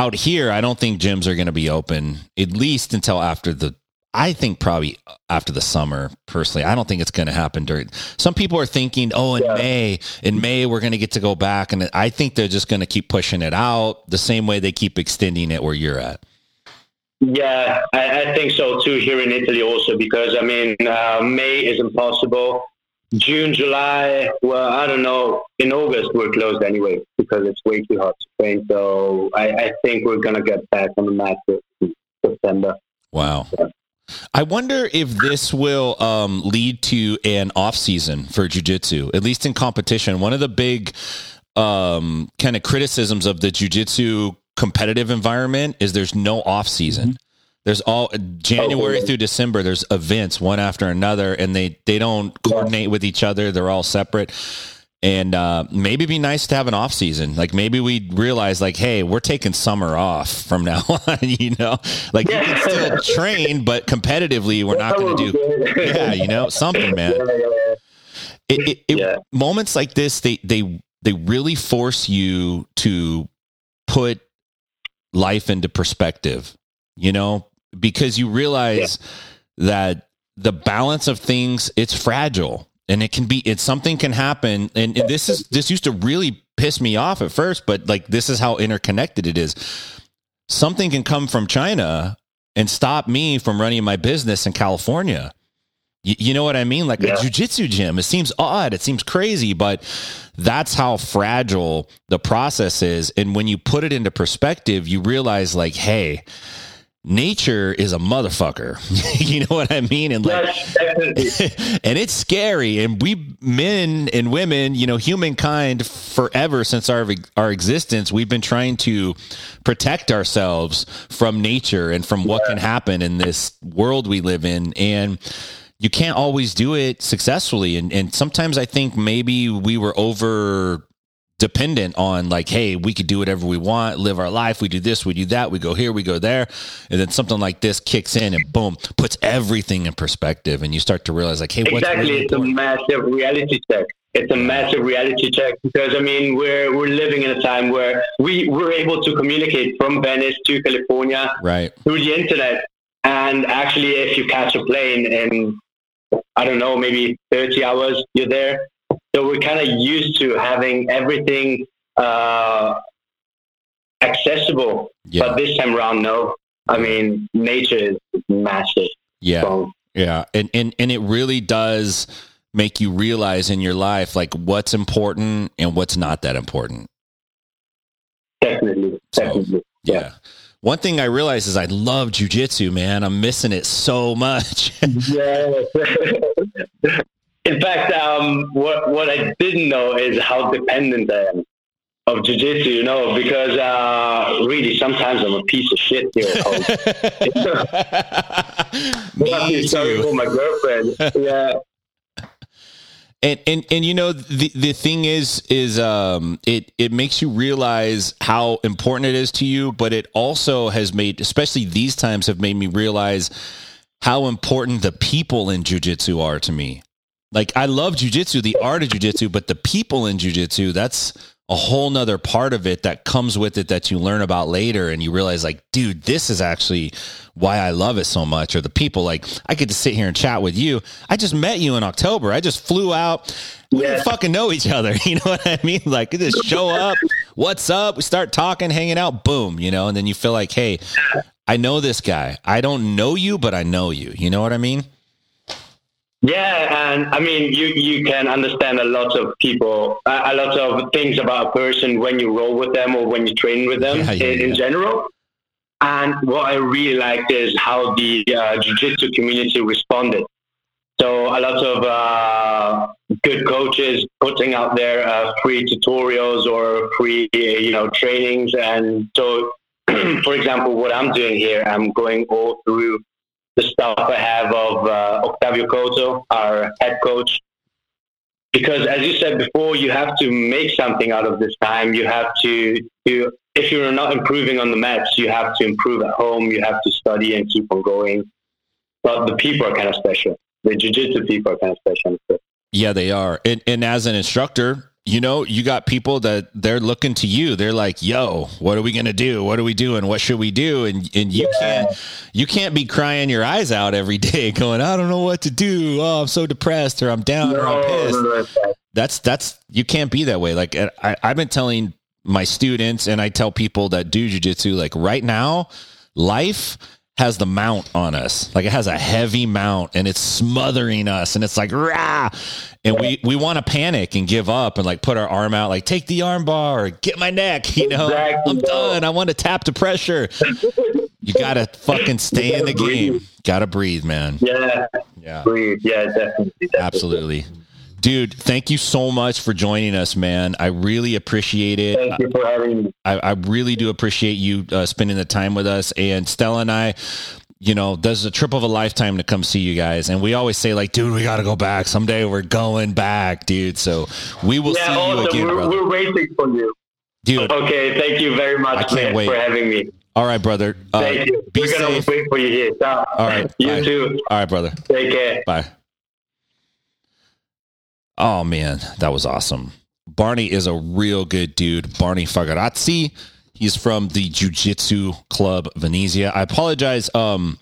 out here i don't think gyms are going to be open at least until after the i think probably after the summer personally i don't think it's going to happen during some people are thinking oh in Yeah. may in may we're going to get to go back and i think they're just going to keep pushing it out the same way they keep extending it where you're at Yeah, I, I think so too here in Italy also because I mean uh, May is impossible. June, July, well, I don't know. In August we're closed anyway because it's way too hot to train. So I, I think we're gonna get back on the mat in September. Wow. I wonder if this will um, lead to an off season for jujitsu, at least in competition. One of the big um, kind of criticisms of the jujitsu competitive environment is there's no off season. There's all January Okay. through December. There's events one after another, and they they don't coordinate with each other. They're all separate. And uh, maybe it'd be nice to have an off season. Like maybe we realize, like, hey, we're taking summer off from now on. You know, like you can still train, but competitively, we're not going to do. Yeah, you know, something, man. Yeah, yeah, yeah. It, it, it, Yeah. Moments like this, they they they really force you to put life into perspective. You know, because you realize that the balance of things it's fragile and it can be it's something can happen. And, and this is this used to really piss me off at first but like this is how interconnected it is. Something can come from china and stop me from running my business in california. You, know what i mean? Like Yeah. a jiu-jitsu gym. It seems odd. It seems crazy but that's how fragile the process is. And when you put it into perspective you realize like hey nature is a motherfucker. You know what i mean? And like and it's scary. And we men and women you know humankind forever since our our existence we've been trying to protect ourselves from nature and from what can happen in this world we live in. And you can't always do it successfully. And and sometimes i think maybe we were over dependent on like hey we could do whatever we want live our life we do this we do that we go here we go there and then something like this kicks in and boom puts everything in perspective and you start to realize like hey what's exactly. really It's a massive reality check. It's a massive reality check because I mean we're we're living in a time where we we're able to communicate from Venice to California right through the internet. And actually, if you catch a plane in, I don't know, maybe 30 hours, you're there. So we're kind of used to having everything uh, accessible. yeah But this time around, no. I mean, nature is massive. yeah So, yeah and and and it really does make you realize in your life like what's important and what's not that important definitely, So, definitely. yeah one thing i realize is i love jujitsu man i'm missing it so much Yes. In fact, um, what what I didn't know is how dependent I am of jiu-jitsu. You know, because uh, really sometimes I'm a piece of shit here at home. Me Sorry too. for my girlfriend. Yeah, and and and you know the the thing is is um it it makes you realize how important it is to you but it also has made especially these times have made me realize how important the people in jujitsu are to me like i love jujitsu the art of jujitsu but the people in jujitsu that's a whole nother part of it that comes with it that you learn about later and you realize like dude this is actually why i love it so much or the people. Like i get to sit here and chat with you. I just met you in october. I just flew out. We didn't fucking know each other. You know what i mean? Like you just show up what's up? We start talking hanging out boom you know? And then you feel like hey i know this guy. I don't know you but i know you. You know what i mean Yeah, and I mean, you you can understand a lot of people, a lot of things about a person when you roll with them or when you train with them Yeah, yeah, in, in general. And what I really liked is how the uh, jiu-jitsu community responded. So a lot of uh, good coaches putting out their uh, free tutorials or free, you know, trainings. And so, for example, what I'm doing here, I'm going all through the stuff I have of uh, Octavio Coto, our head coach. Because as you said before, you have to make something out of this time. You have to, to if you're not improving on the mats, you have to improve at home. You have to study and keep on going. But the people are kind of special. The jiu-jitsu people are kind of special. Yeah, they are. And, and as an instructor, you know, you got people that they're looking to you. They're like, "Yo, what are we gonna do? What are we doing? What should we do?" And and you can't you can't be crying your eyes out every day, going, "I don't know what to do. Oh, I'm so depressed, or I'm down, or I'm pissed." That's that's you can't be that way. Like I, I've been telling my students, and I tell people that do jujitsu, like right now, life has the mount on us. Like it has a heavy mount and it's smothering us and it's like rah. And we we want to panic and give up and like put our arm out, like take the arm bar, or get my neck, you know. Exactly, I'm done. I want to tap the pressure. You gotta fucking stay in the game. Gotta breathe, man. Yeah, Yeah. breathe. Yeah, definitely. definitely. Absolutely. Dude, thank you so much for joining us, man. I really appreciate it. Thank you for having me. I, I really do appreciate you uh, spending the time with us. And Stella and I, you know, there's a trip of a lifetime to come see you guys. And we always say, like, dude, we got to go back. Someday we're going back, dude. So we will Yeah, see you again, We're, brother. we're waiting for you. Dude, Okay, thank you very much, I can't man, wait. for having me. all right, brother. Uh, Thank you. be We're gonna wait for you here. Ciao. All right. You bye. too. All right, brother. Take care. Bye. Oh man, that was awesome. Barney is a real good dude. Barney Fagarazzi. He's from the Jiu Jitsu Club Venezia. I apologize. Um,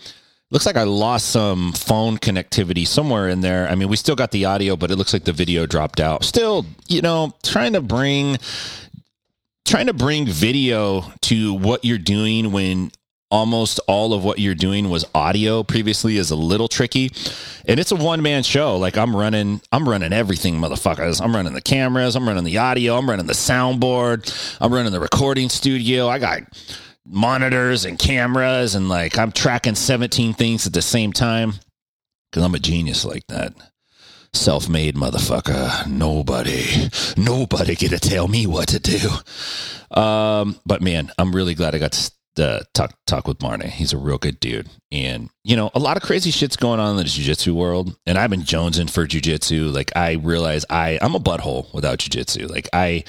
looks like I lost some phone connectivity somewhere in there. I mean, we still got the audio, but it looks like the video dropped out. Still, you know, trying to bring trying to bring video to what you're doing when almost all of what you're doing was audio. Previously is a little tricky. And it's a one-man show. Like i'm running i'm running everything motherfuckers. I'm running the cameras. I'm running the audio. I'm running the soundboard. I'm running the recording studio. I got monitors and cameras and like i'm tracking 17 things at the same time. Because i'm a genius like that. Self-made motherfucker. Nobody nobody to tell me what to do. Um but man i'm really glad i got to uh, talk talk with Barney. He's a real good dude, and you know a lot of crazy shit's going on in the jiu-jitsu world. And I've been jonesing for jiu-jitsu. Like I realize I I'm a butthole without jiu-jitsu. Like I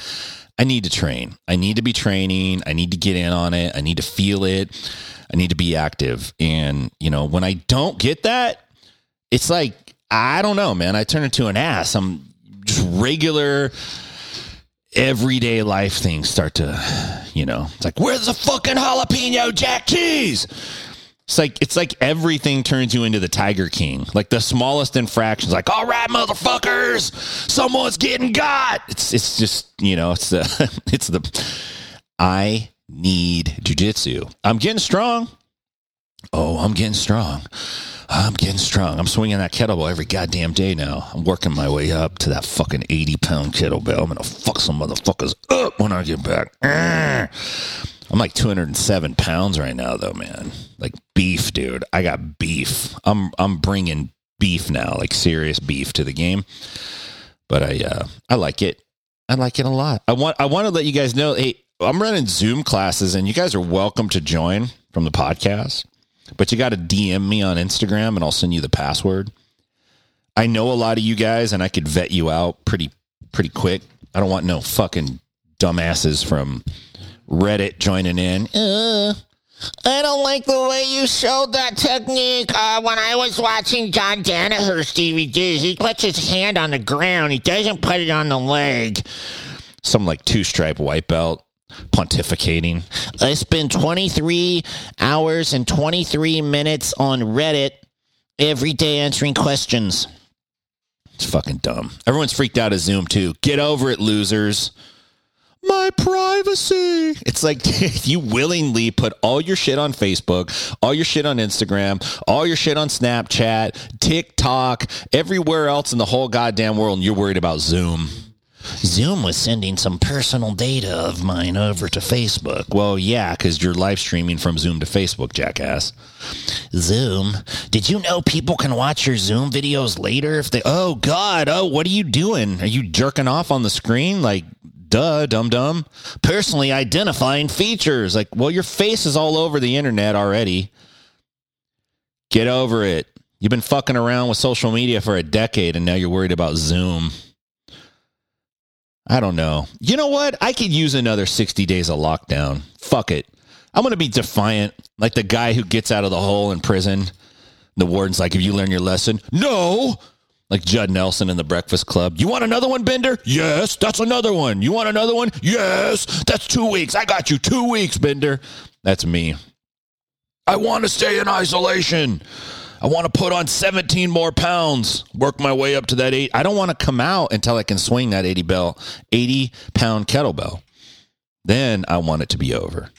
I need to train. I need to be training. I need to get in on it. I need to feel it. I need to be active. And you know when I don't get that, it's like I don't know, man. I turn into an ass. I'm just regular everyday life things start to, you know, it's like, where's the fucking jalapeno jack cheese? It's like it's like everything turns you into the Tiger King. Like the smallest infractions, like, all right, motherfuckers, someone's getting got. It's it's just, you know, it's the it's the I need jujitsu. I'm getting strong. Oh, I'm getting strong. I'm getting strong. I'm swinging that kettlebell every goddamn day now. I'm working my way up to that fucking 80 pound kettlebell. I'm going to fuck some motherfuckers up when I get back. I'm like 207 pounds right now, though, man. Like beef, dude. I got beef. I'm I'm bringing beef now, like serious beef to the game. But I uh, I like it. I like it a lot. I want I want to let you guys know. Hey, I'm running Zoom classes, and you guys are welcome to join from the podcast. But you got to DM me on Instagram, and I'll send you the password. I know a lot of you guys, and I could vet you out pretty pretty quick. I don't want no fucking dumbasses from Reddit joining in. Uh, I don't like the way you showed that technique. Uh, when I was watching John Danaher's DVD, he puts his hand on the ground. He doesn't put it on the leg. some like two stripe white belt pontificating. I spend 23 hours and 23 minutes on Reddit every day answering questions. It's fucking dumb. Everyone's freaked out of Zoom too. Get over it, losers. My privacy. It's like you willingly put all your shit on Facebook, all your shit on Instagram, all your shit on Snapchat, TikTok, everywhere else in the whole goddamn world, and you're worried about Zoom. Zoom was sending some personal data of mine over to Facebook. Well, yeah, because you're live streaming from Zoom to Facebook, jackass. Zoom? Did you know people can watch your Zoom videos later if they. Oh, God. Oh, what are you doing? Are you jerking off on the screen? Like, duh, dum dum. Personally identifying features. Like, well, your face is all over the internet already. Get over it. You've been fucking around with social media for a decade and now you're worried about Zoom. I don't know. You know what? I could use another 60 days of lockdown. Fuck it. I'm going to be defiant, like the guy who gets out of the hole in prison. The warden's like, Have you learned your lesson? No. Like Judd Nelson in the Breakfast Club. You want another one, Bender? Yes, that's another one. You want another one? Yes, that's two weeks. I got you two weeks, Bender. That's me. I want to stay in isolation. I want to put on 17 more pounds, work my way up to that eight. I don't want to come out until I can swing that 80 bell, 80 pound kettlebell. Then I want it to be over.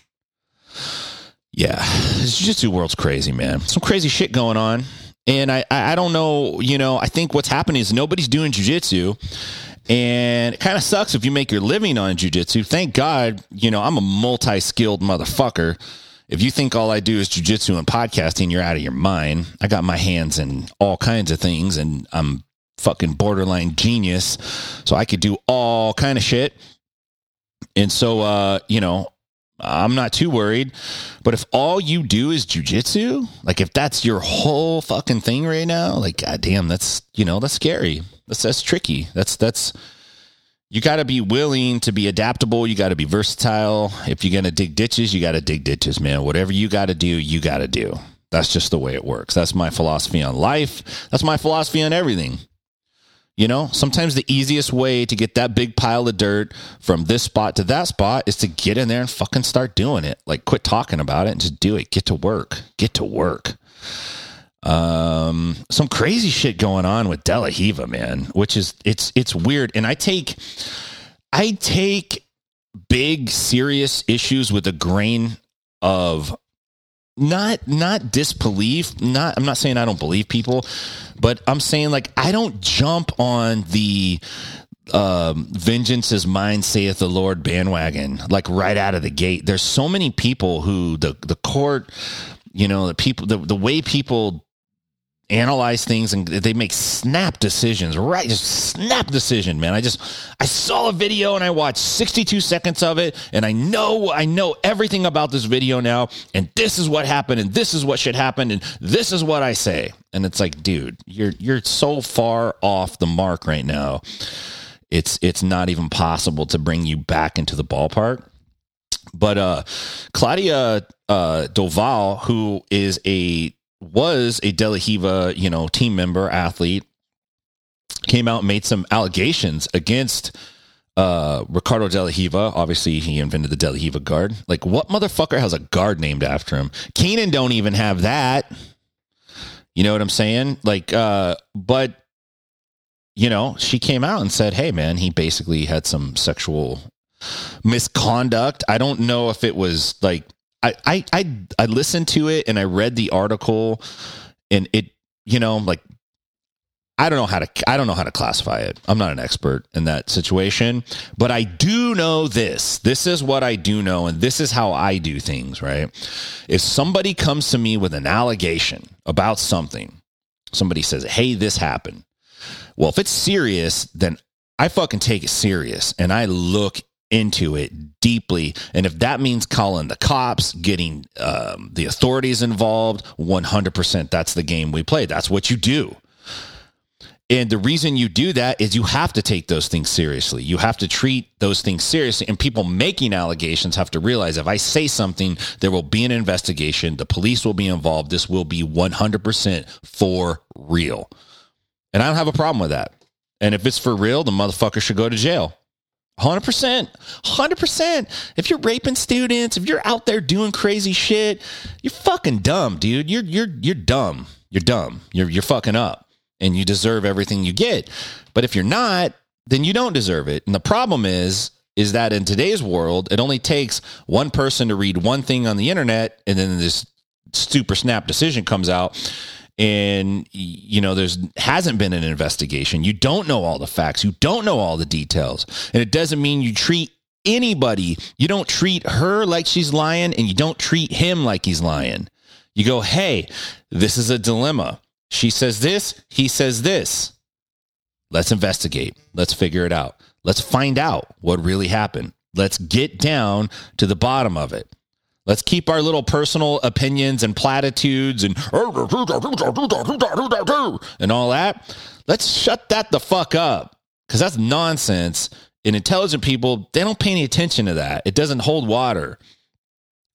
Yeah, this jiu-jitsu world's crazy, man. Some crazy shit going on. And I, I don't know, you know, I think what's happening is nobody's doing jiu-jitsu. And it kind of sucks if you make your living on jiu-jitsu. Thank God, you know, I'm a multi-skilled motherfucker if you think all I do is jujitsu and podcasting, you're out of your mind. I got my hands in all kinds of things and I'm fucking borderline genius. So I could do all kind of shit. And so, uh, you know, I'm not too worried. But if all you do is jujitsu, like if that's your whole fucking thing right now, like, goddamn, that's, you know, that's scary. That's, that's tricky. That's, that's, you got to be willing to be adaptable. You got to be versatile. If you're going to dig ditches, you got to dig ditches, man. Whatever you got to do, you got to do. That's just the way it works. That's my philosophy on life. That's my philosophy on everything. You know, sometimes the easiest way to get that big pile of dirt from this spot to that spot is to get in there and fucking start doing it. Like, quit talking about it and just do it. Get to work. Get to work. Um, some crazy shit going on with De La Riva, man, which is it's it's weird. And I take I take big serious issues with a grain of not not disbelief not i'm not saying i don't believe people but i'm saying like i don't jump on the um, vengeance is mine, saith the Lord bandwagon, like right out of the gate. There's so many people who the the court, you know, the people, the, the way people analyze things and they make snap decisions right? Just snap decision man. I just i saw a video and i watched 62 seconds of it and i know i know everything about this video now and this is what happened and this is what should happen and this is what i say. And it's like dude you're you're so far off the mark right now. It's it's not even possible to bring you back into the ballpark. But uh claudia uh do Val who is a was a De La Riva, you know, team member, athlete, came out and made some allegations against uh, Ricardo De La Riva. Obviously, he invented the De La Riva guard. Like, what motherfucker has a guard named after him? Keenan don't even have that. You know what I'm saying? Like, uh, but you know, she came out and said, "Hey, man, he basically had some sexual misconduct. I don't know if it was like I, I I listened to it and I read the article and it you know like I don't know how to I don't know how to classify it. I'm not an expert in that situation, but I do know this. This is what I do know and this is how I do things, right? If somebody comes to me with an allegation about something, somebody says, "Hey, this happened." Well, if it's serious, then I fucking take it serious and I look into it deeply. And if that means calling the cops, getting um, the authorities involved, 100% that's the game we play. That's what you do. And the reason you do that is you have to take those things seriously. You have to treat those things seriously. And people making allegations have to realize if I say something, there will be an investigation. The police will be involved. This will be 100% for real. And I don't have a problem with that. And if it's for real, the motherfucker should go to jail. Hundred percent, hundred percent. If you're raping students, if you're out there doing crazy shit, you're fucking dumb, dude. You're you're you're dumb. You're dumb. You're you're fucking up, and you deserve everything you get. But if you're not, then you don't deserve it. And the problem is, is that in today's world, it only takes one person to read one thing on the internet, and then this super snap decision comes out and you know there's hasn't been an investigation. You don't know all the facts. You don't know all the details. And it doesn't mean you treat anybody. You don't treat her like she's lying and you don't treat him like he's lying. You go hey this is a dilemma. She says this he says this. Let's investigate. Let's figure it out. Let's find out what really happened. Let's get down to the bottom of it Let's keep our little personal opinions and platitudes and and all that. Let's shut that the fuck up because that's nonsense. And intelligent people, they don't pay any attention to that. It doesn't hold water.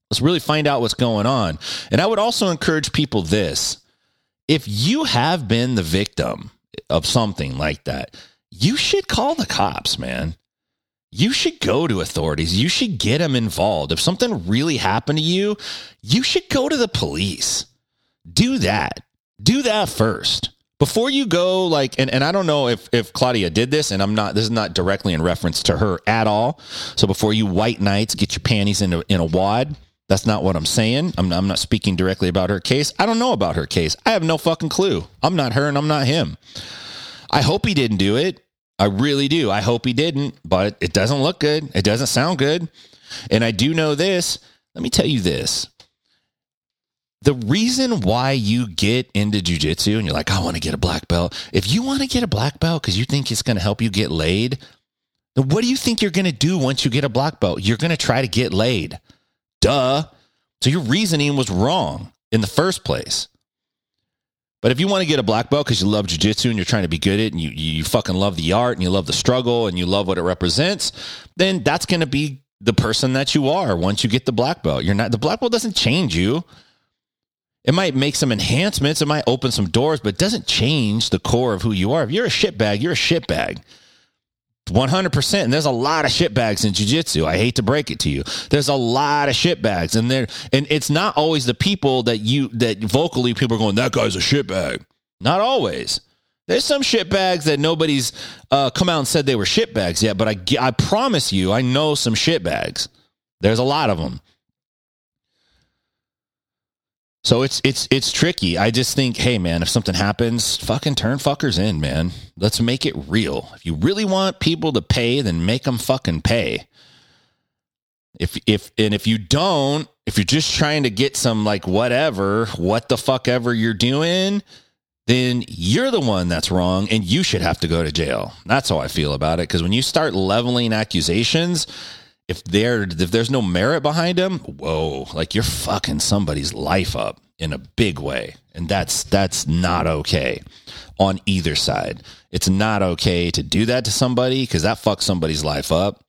Let's really find out what's going on. And I would also encourage people this if you have been the victim of something like that, you should call the cops, man you should go to authorities. You should get them involved. If something really happened to you, you should go to the police. Do that. Do that first. Before you go, like, and, and I don't know if, if Claudia did this, and I'm not, this is not directly in reference to her at all. So before you white knights get your panties in a, in a wad, that's not what I'm saying. I'm I'm not speaking directly about her case. I don't know about her case. I have no fucking clue. I'm not her and I'm not him. I hope he didn't do it. I really do. I hope he didn't, but it doesn't look good. It doesn't sound good. And I do know this. Let me tell you this. The reason why you get into jujitsu and you're like, I want to get a black belt. If you want to get a black belt because you think it's going to help you get laid, then what do you think you're going to do once you get a black belt? You're going to try to get laid. Duh. So your reasoning was wrong in the first place. But if you want to get a black belt because you love jujitsu and you're trying to be good at it and you, you fucking love the art and you love the struggle and you love what it represents, then that's going to be the person that you are once you get the black belt. You're not, the black belt doesn't change you. It might make some enhancements, it might open some doors, but it doesn't change the core of who you are. If you're a shitbag, you're a shitbag. 100%. And there's a lot of shitbags in jiu-jitsu. I hate to break it to you. There's a lot of shitbags and there and it's not always the people that you that vocally people are going that guy's a shitbag. Not always. There's some shitbags that nobody's uh, come out and said they were shitbags yet, but I I promise you I know some shitbags. There's a lot of them. So it's it's it's tricky. I just think, hey man, if something happens, fucking turn fuckers in, man. Let's make it real. If you really want people to pay, then make them fucking pay. If if and if you don't, if you're just trying to get some like whatever, what the fuck ever you're doing, then you're the one that's wrong and you should have to go to jail. That's how I feel about it. Because when you start leveling accusations, if there if there's no merit behind them, whoa, like you're fucking somebody's life up in a big way. And that's that's not okay on either side. It's not okay to do that to somebody because that fucks somebody's life up.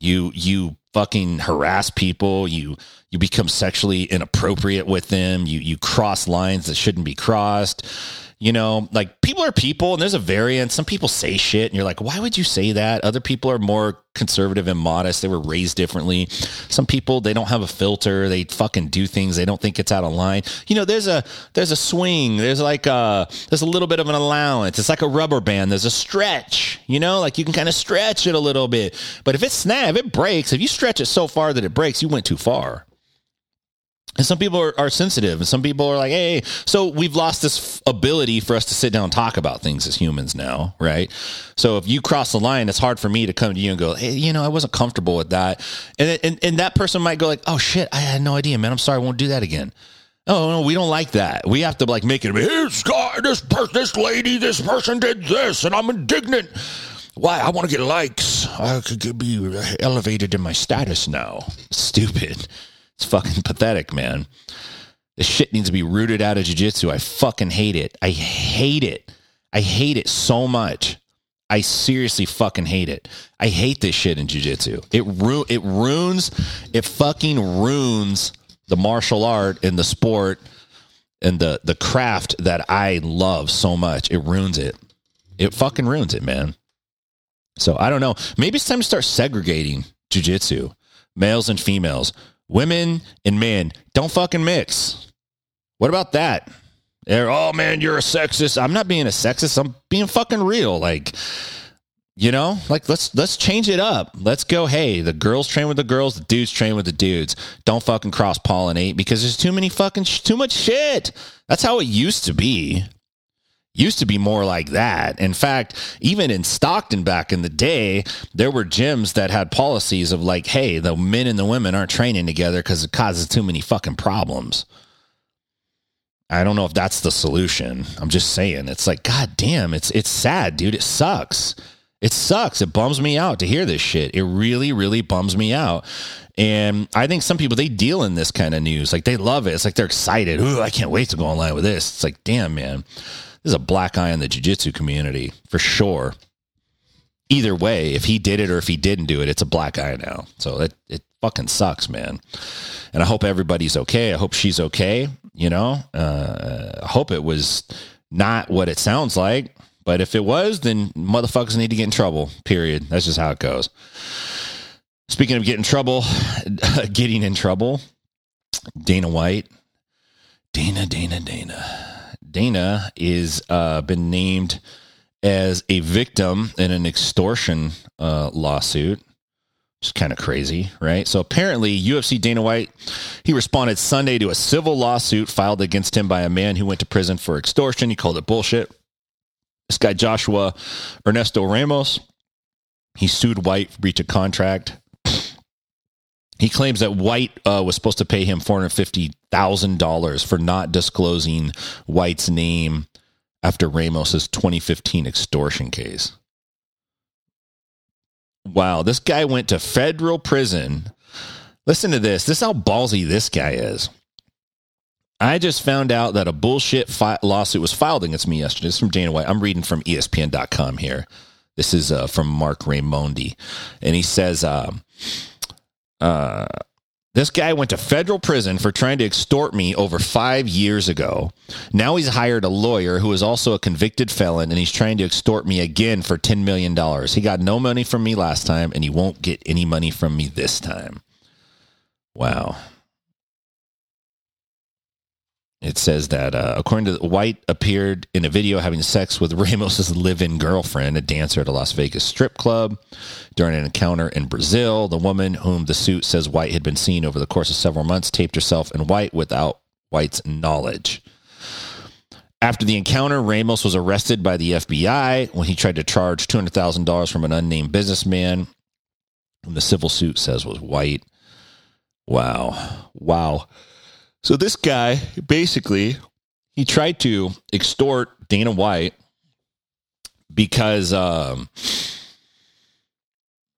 You you fucking harass people, you you become sexually inappropriate with them, you you cross lines that shouldn't be crossed you know, like people are people and there's a variance. Some people say shit and you're like, why would you say that? Other people are more conservative and modest. They were raised differently. Some people, they don't have a filter. They fucking do things. They don't think it's out of line. You know, there's a, there's a swing. There's like a, there's a little bit of an allowance. It's like a rubber band. There's a stretch, you know, like you can kind of stretch it a little bit. But if it snaps, it breaks, if you stretch it so far that it breaks, you went too far. And some people are, are, sensitive, and some people are like, "Hey." So we've lost this ability for us to sit down and talk about things as humans now, right? So if you cross the line, it's hard for me to come to you and go, "Hey, you know, I wasn't comfortable with that," and and, and that person might go like, "Oh shit, I had no idea, man. I'm sorry, I won't do that again." Oh no, we don't like that. We have to like make it. This guy, this person, this lady, this person did this, and I'm indignant. Why? I want to get likes. I could be elevated in my status now. Stupid. It's fucking pathetic, man. This shit needs to be rooted out of jiu-jitsu. I fucking hate it. I hate it. I hate it so much. I seriously fucking hate it. I hate this shit in jiu-jitsu. It ru- it ruins it fucking ruins the martial art and the sport and the the craft that I love so much. It ruins it. It fucking ruins it, man. So I don't know. Maybe it's time to start segregating jujitsu, males and females, women and men. Don't fucking mix. What about that? They're, oh man, you're a sexist. I'm not being a sexist. I'm being fucking real. Like, you know, like let's let's change it up. Let's go. Hey, the girls train with the girls, the dudes train with the dudes. Don't fucking cross pollinate because there's too many fucking sh- too much shit. That's how it used to be. Used to be more like that. In fact, even in Stockton back in the day, there were gyms that had policies of like, hey, the men and the women aren't training together because it causes too many fucking problems. I don't know if that's the solution. I'm just saying. It's like, god damn, it's it's sad, dude. It sucks. It sucks. It bums me out to hear this shit. It really, really bums me out. And I think some people they deal in this kind of news. Like they love it. It's like they're excited. Ooh, I can't wait to go online with this. It's like, damn, man. This is a black eye in the jiu-jitsu community for sure. Either way, if he did it or if he didn't do it, it's a black eye now. So it it fucking sucks, man. And I hope everybody's okay. I hope she's okay. You know, uh, I hope it was not what it sounds like. But if it was, then motherfuckers need to get in trouble. Period. That's just how it goes. Speaking of getting in trouble, getting in trouble, Dana White, Dana, Dana, Dana. Dana is uh, been named as a victim in an extortion uh, lawsuit. It's kind of crazy, right? So apparently, UFC Dana White he responded Sunday to a civil lawsuit filed against him by a man who went to prison for extortion. He called it bullshit. This guy Joshua Ernesto Ramos, he sued White for breach of contract. He claims that White uh, was supposed to pay him four hundred fifty thousand dollars for not disclosing White's name after Ramos's 2015 extortion case. Wow, this guy went to federal prison. Listen to this. This is how ballsy this guy is. I just found out that a bullshit fi- lawsuit was filed against me yesterday. This is from Dana White. I'm reading from ESPN.com here. This is uh, from Marc Raimondi. And he says, uh, Uh, this guy went to federal prison for trying to extort me over five years ago. Now he's hired a lawyer who is also a convicted felon, and he's trying to extort me again for $10 million. He got no money from me last time, and he won't get any money from me this time. Wow. It says that uh, according to White appeared in a video having sex with Ramos's live-in girlfriend, a dancer at a Las Vegas strip club, during an encounter in Brazil. The woman whom the suit says White had been seen over the course of several months taped herself in White without White's knowledge. After the encounter, Ramos was arrested by the FBI when he tried to charge $200,000 from an unnamed businessman whom the civil suit says was White. Wow. Wow. So this guy basically he tried to extort Dana White because um,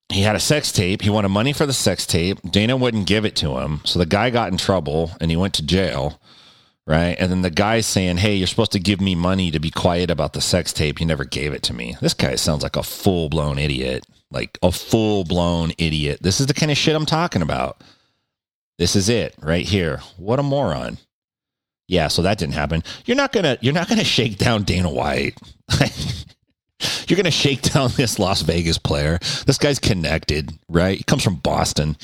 he had a sex tape. He wanted money for the sex tape. Dana wouldn't give it to him, so the guy got in trouble and he went to jail. Right, and then the guy's saying, "Hey, you're supposed to give me money to be quiet about the sex tape. You never gave it to me." This guy sounds like a full blown idiot, like a full blown idiot. This is the kind of shit I'm talking about. This is it right here. What a moron. Yeah, so that didn't happen. You're not gonna you're not gonna shake down Dana White. you're gonna shake down this Las Vegas player. This guy's connected, right? He comes from Boston.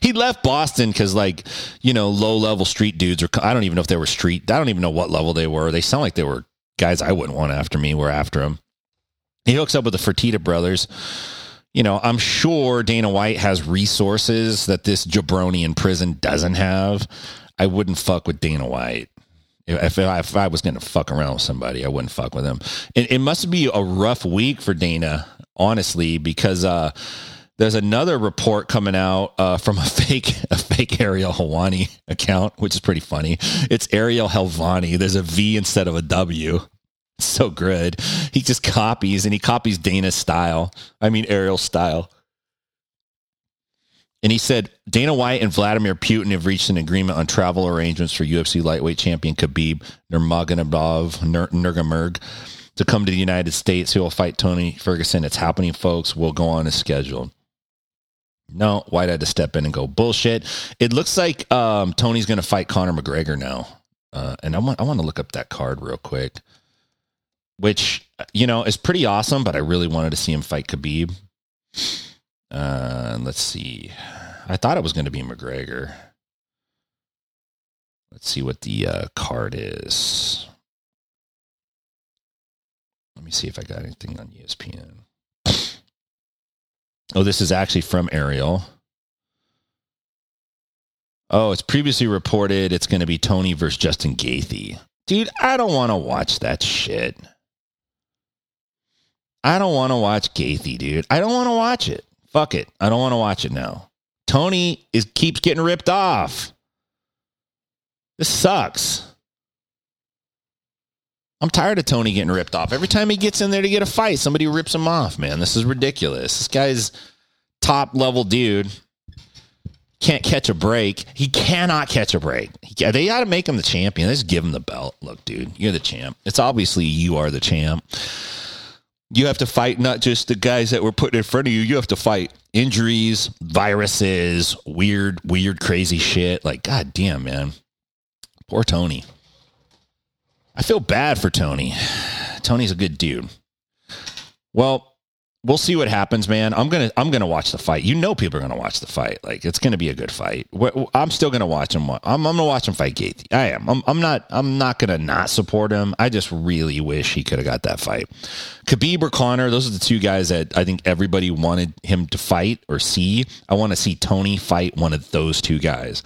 He left Boston because like, you know, low level street dudes or I don't even know if they were street. I don't even know what level they were. They sound like they were guys I wouldn't want after me were after him. He hooks up with the Fertitta brothers you know, I'm sure Dana White has resources that this jabroni in prison doesn't have. I wouldn't fuck with Dana White. If I, if I was going to fuck around with somebody, I wouldn't fuck with him. It, it must be a rough week for Dana, honestly, because uh, there's another report coming out uh, from a fake a fake Ariel Helwani account, which is pretty funny. It's Ariel Helvani. There's a V instead of a W so good. He just copies and he copies Dana's style. I mean, Ariel's style. And he said Dana White and Vladimir Putin have reached an agreement on travel arrangements for UFC lightweight champion Khabib Nurmagomedov Nurmagomedov to come to the United States. He will fight Tony Ferguson. It's happening, folks. We'll go on as scheduled. No, White had to step in and go bullshit. It looks like um, Tony's going to fight Conor McGregor now, uh, and I want I want to look up that card real quick which you know is pretty awesome. But I really wanted to see him fight Khabib. Uh, let's see. I thought it was going to be McGregor. Let's see what the uh, card is. Let me see if I got anything on ESPN. Oh, this is actually from Ariel. Oh, it's previously reported it's going to be Tony versus Justin Gaethje. Dude, I don't want to watch that shit. I don't want to watch Gaethje, dude. I don't want to watch it. Fuck it. I don't want to watch it now. Tony is keeps getting ripped off. This sucks. I'm tired of Tony getting ripped off. Every time he gets in there to get a fight, somebody rips him off, man. This is ridiculous. This guy's top level dude. Can't catch a break. He cannot catch a break. He, they got to make him the champion. They just give him the belt. Look, dude, you're the champ. It's obviously you are the champ. You have to fight not just the guys that were put in front of you. You have to fight injuries, viruses, weird, weird, crazy shit. Like, god damn, man. Poor Tony. I feel bad for Tony. Tony's a good dude. Well, we'll see what happens, man. I'm gonna I'm gonna watch the fight. You know, people are gonna watch the fight. Like it's gonna be a good fight. I'm still gonna watch him. I'm, I'm gonna watch him fight Gaethje. I am. I'm, I'm not. I'm not gonna not support him. I just really wish he could have got that fight. Khabib or Conor. Those are the two guys that I think everybody wanted him to fight or see. I want to see Tony fight one of those two guys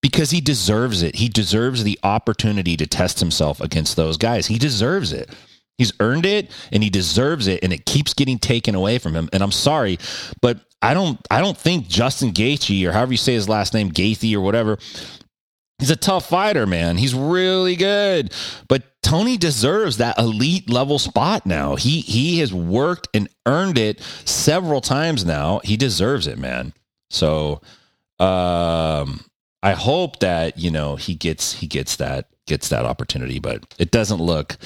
because he deserves it. He deserves the opportunity to test himself against those guys. He deserves it. He's earned it and he deserves it and it keeps getting taken away from him. And I'm sorry, but I don't I don't think Justin Gaethje or however you say his last name Gaethje or whatever He's a tough fighter, man. He's really good. But Tony deserves that elite level spot now. He he has worked and earned it several times now. He deserves it, man. So um I hope that, you know, he gets he gets that gets that opportunity, but it doesn't look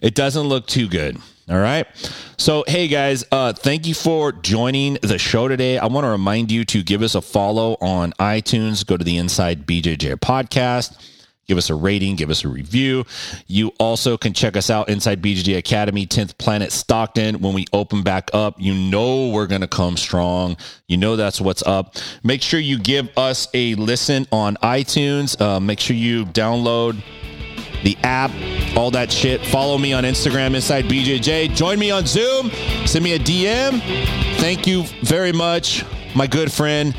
it doesn't look too good. All right. So, hey guys, uh, thank you for joining the show today. I want to remind you to give us a follow on iTunes. Go to the Inside BJJ podcast. Give us a rating, give us a review. You also can check us out inside BJJ Academy, 10th Planet Stockton. When we open back up, you know we're going to come strong. You know that's what's up. Make sure you give us a listen on iTunes. Uh, make sure you download the app, all that shit. Follow me on Instagram, Inside BJJ. Join me on Zoom. Send me a DM. Thank you very much, my good friend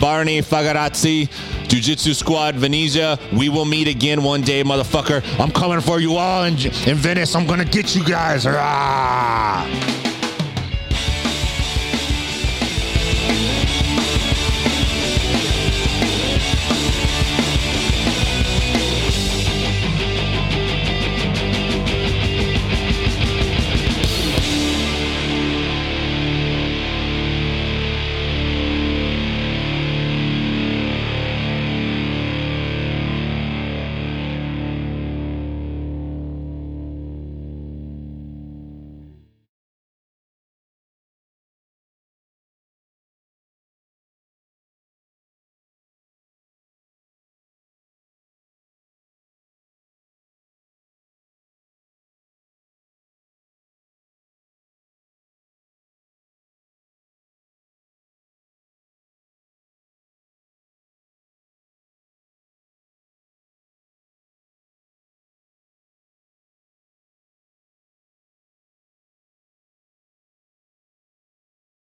Barney Fagarazzi, Jiu Jitsu Squad, Venezia. We will meet again one day, motherfucker. I'm coming for you all in, in Venice. I'm going to get you guys. Hurrah!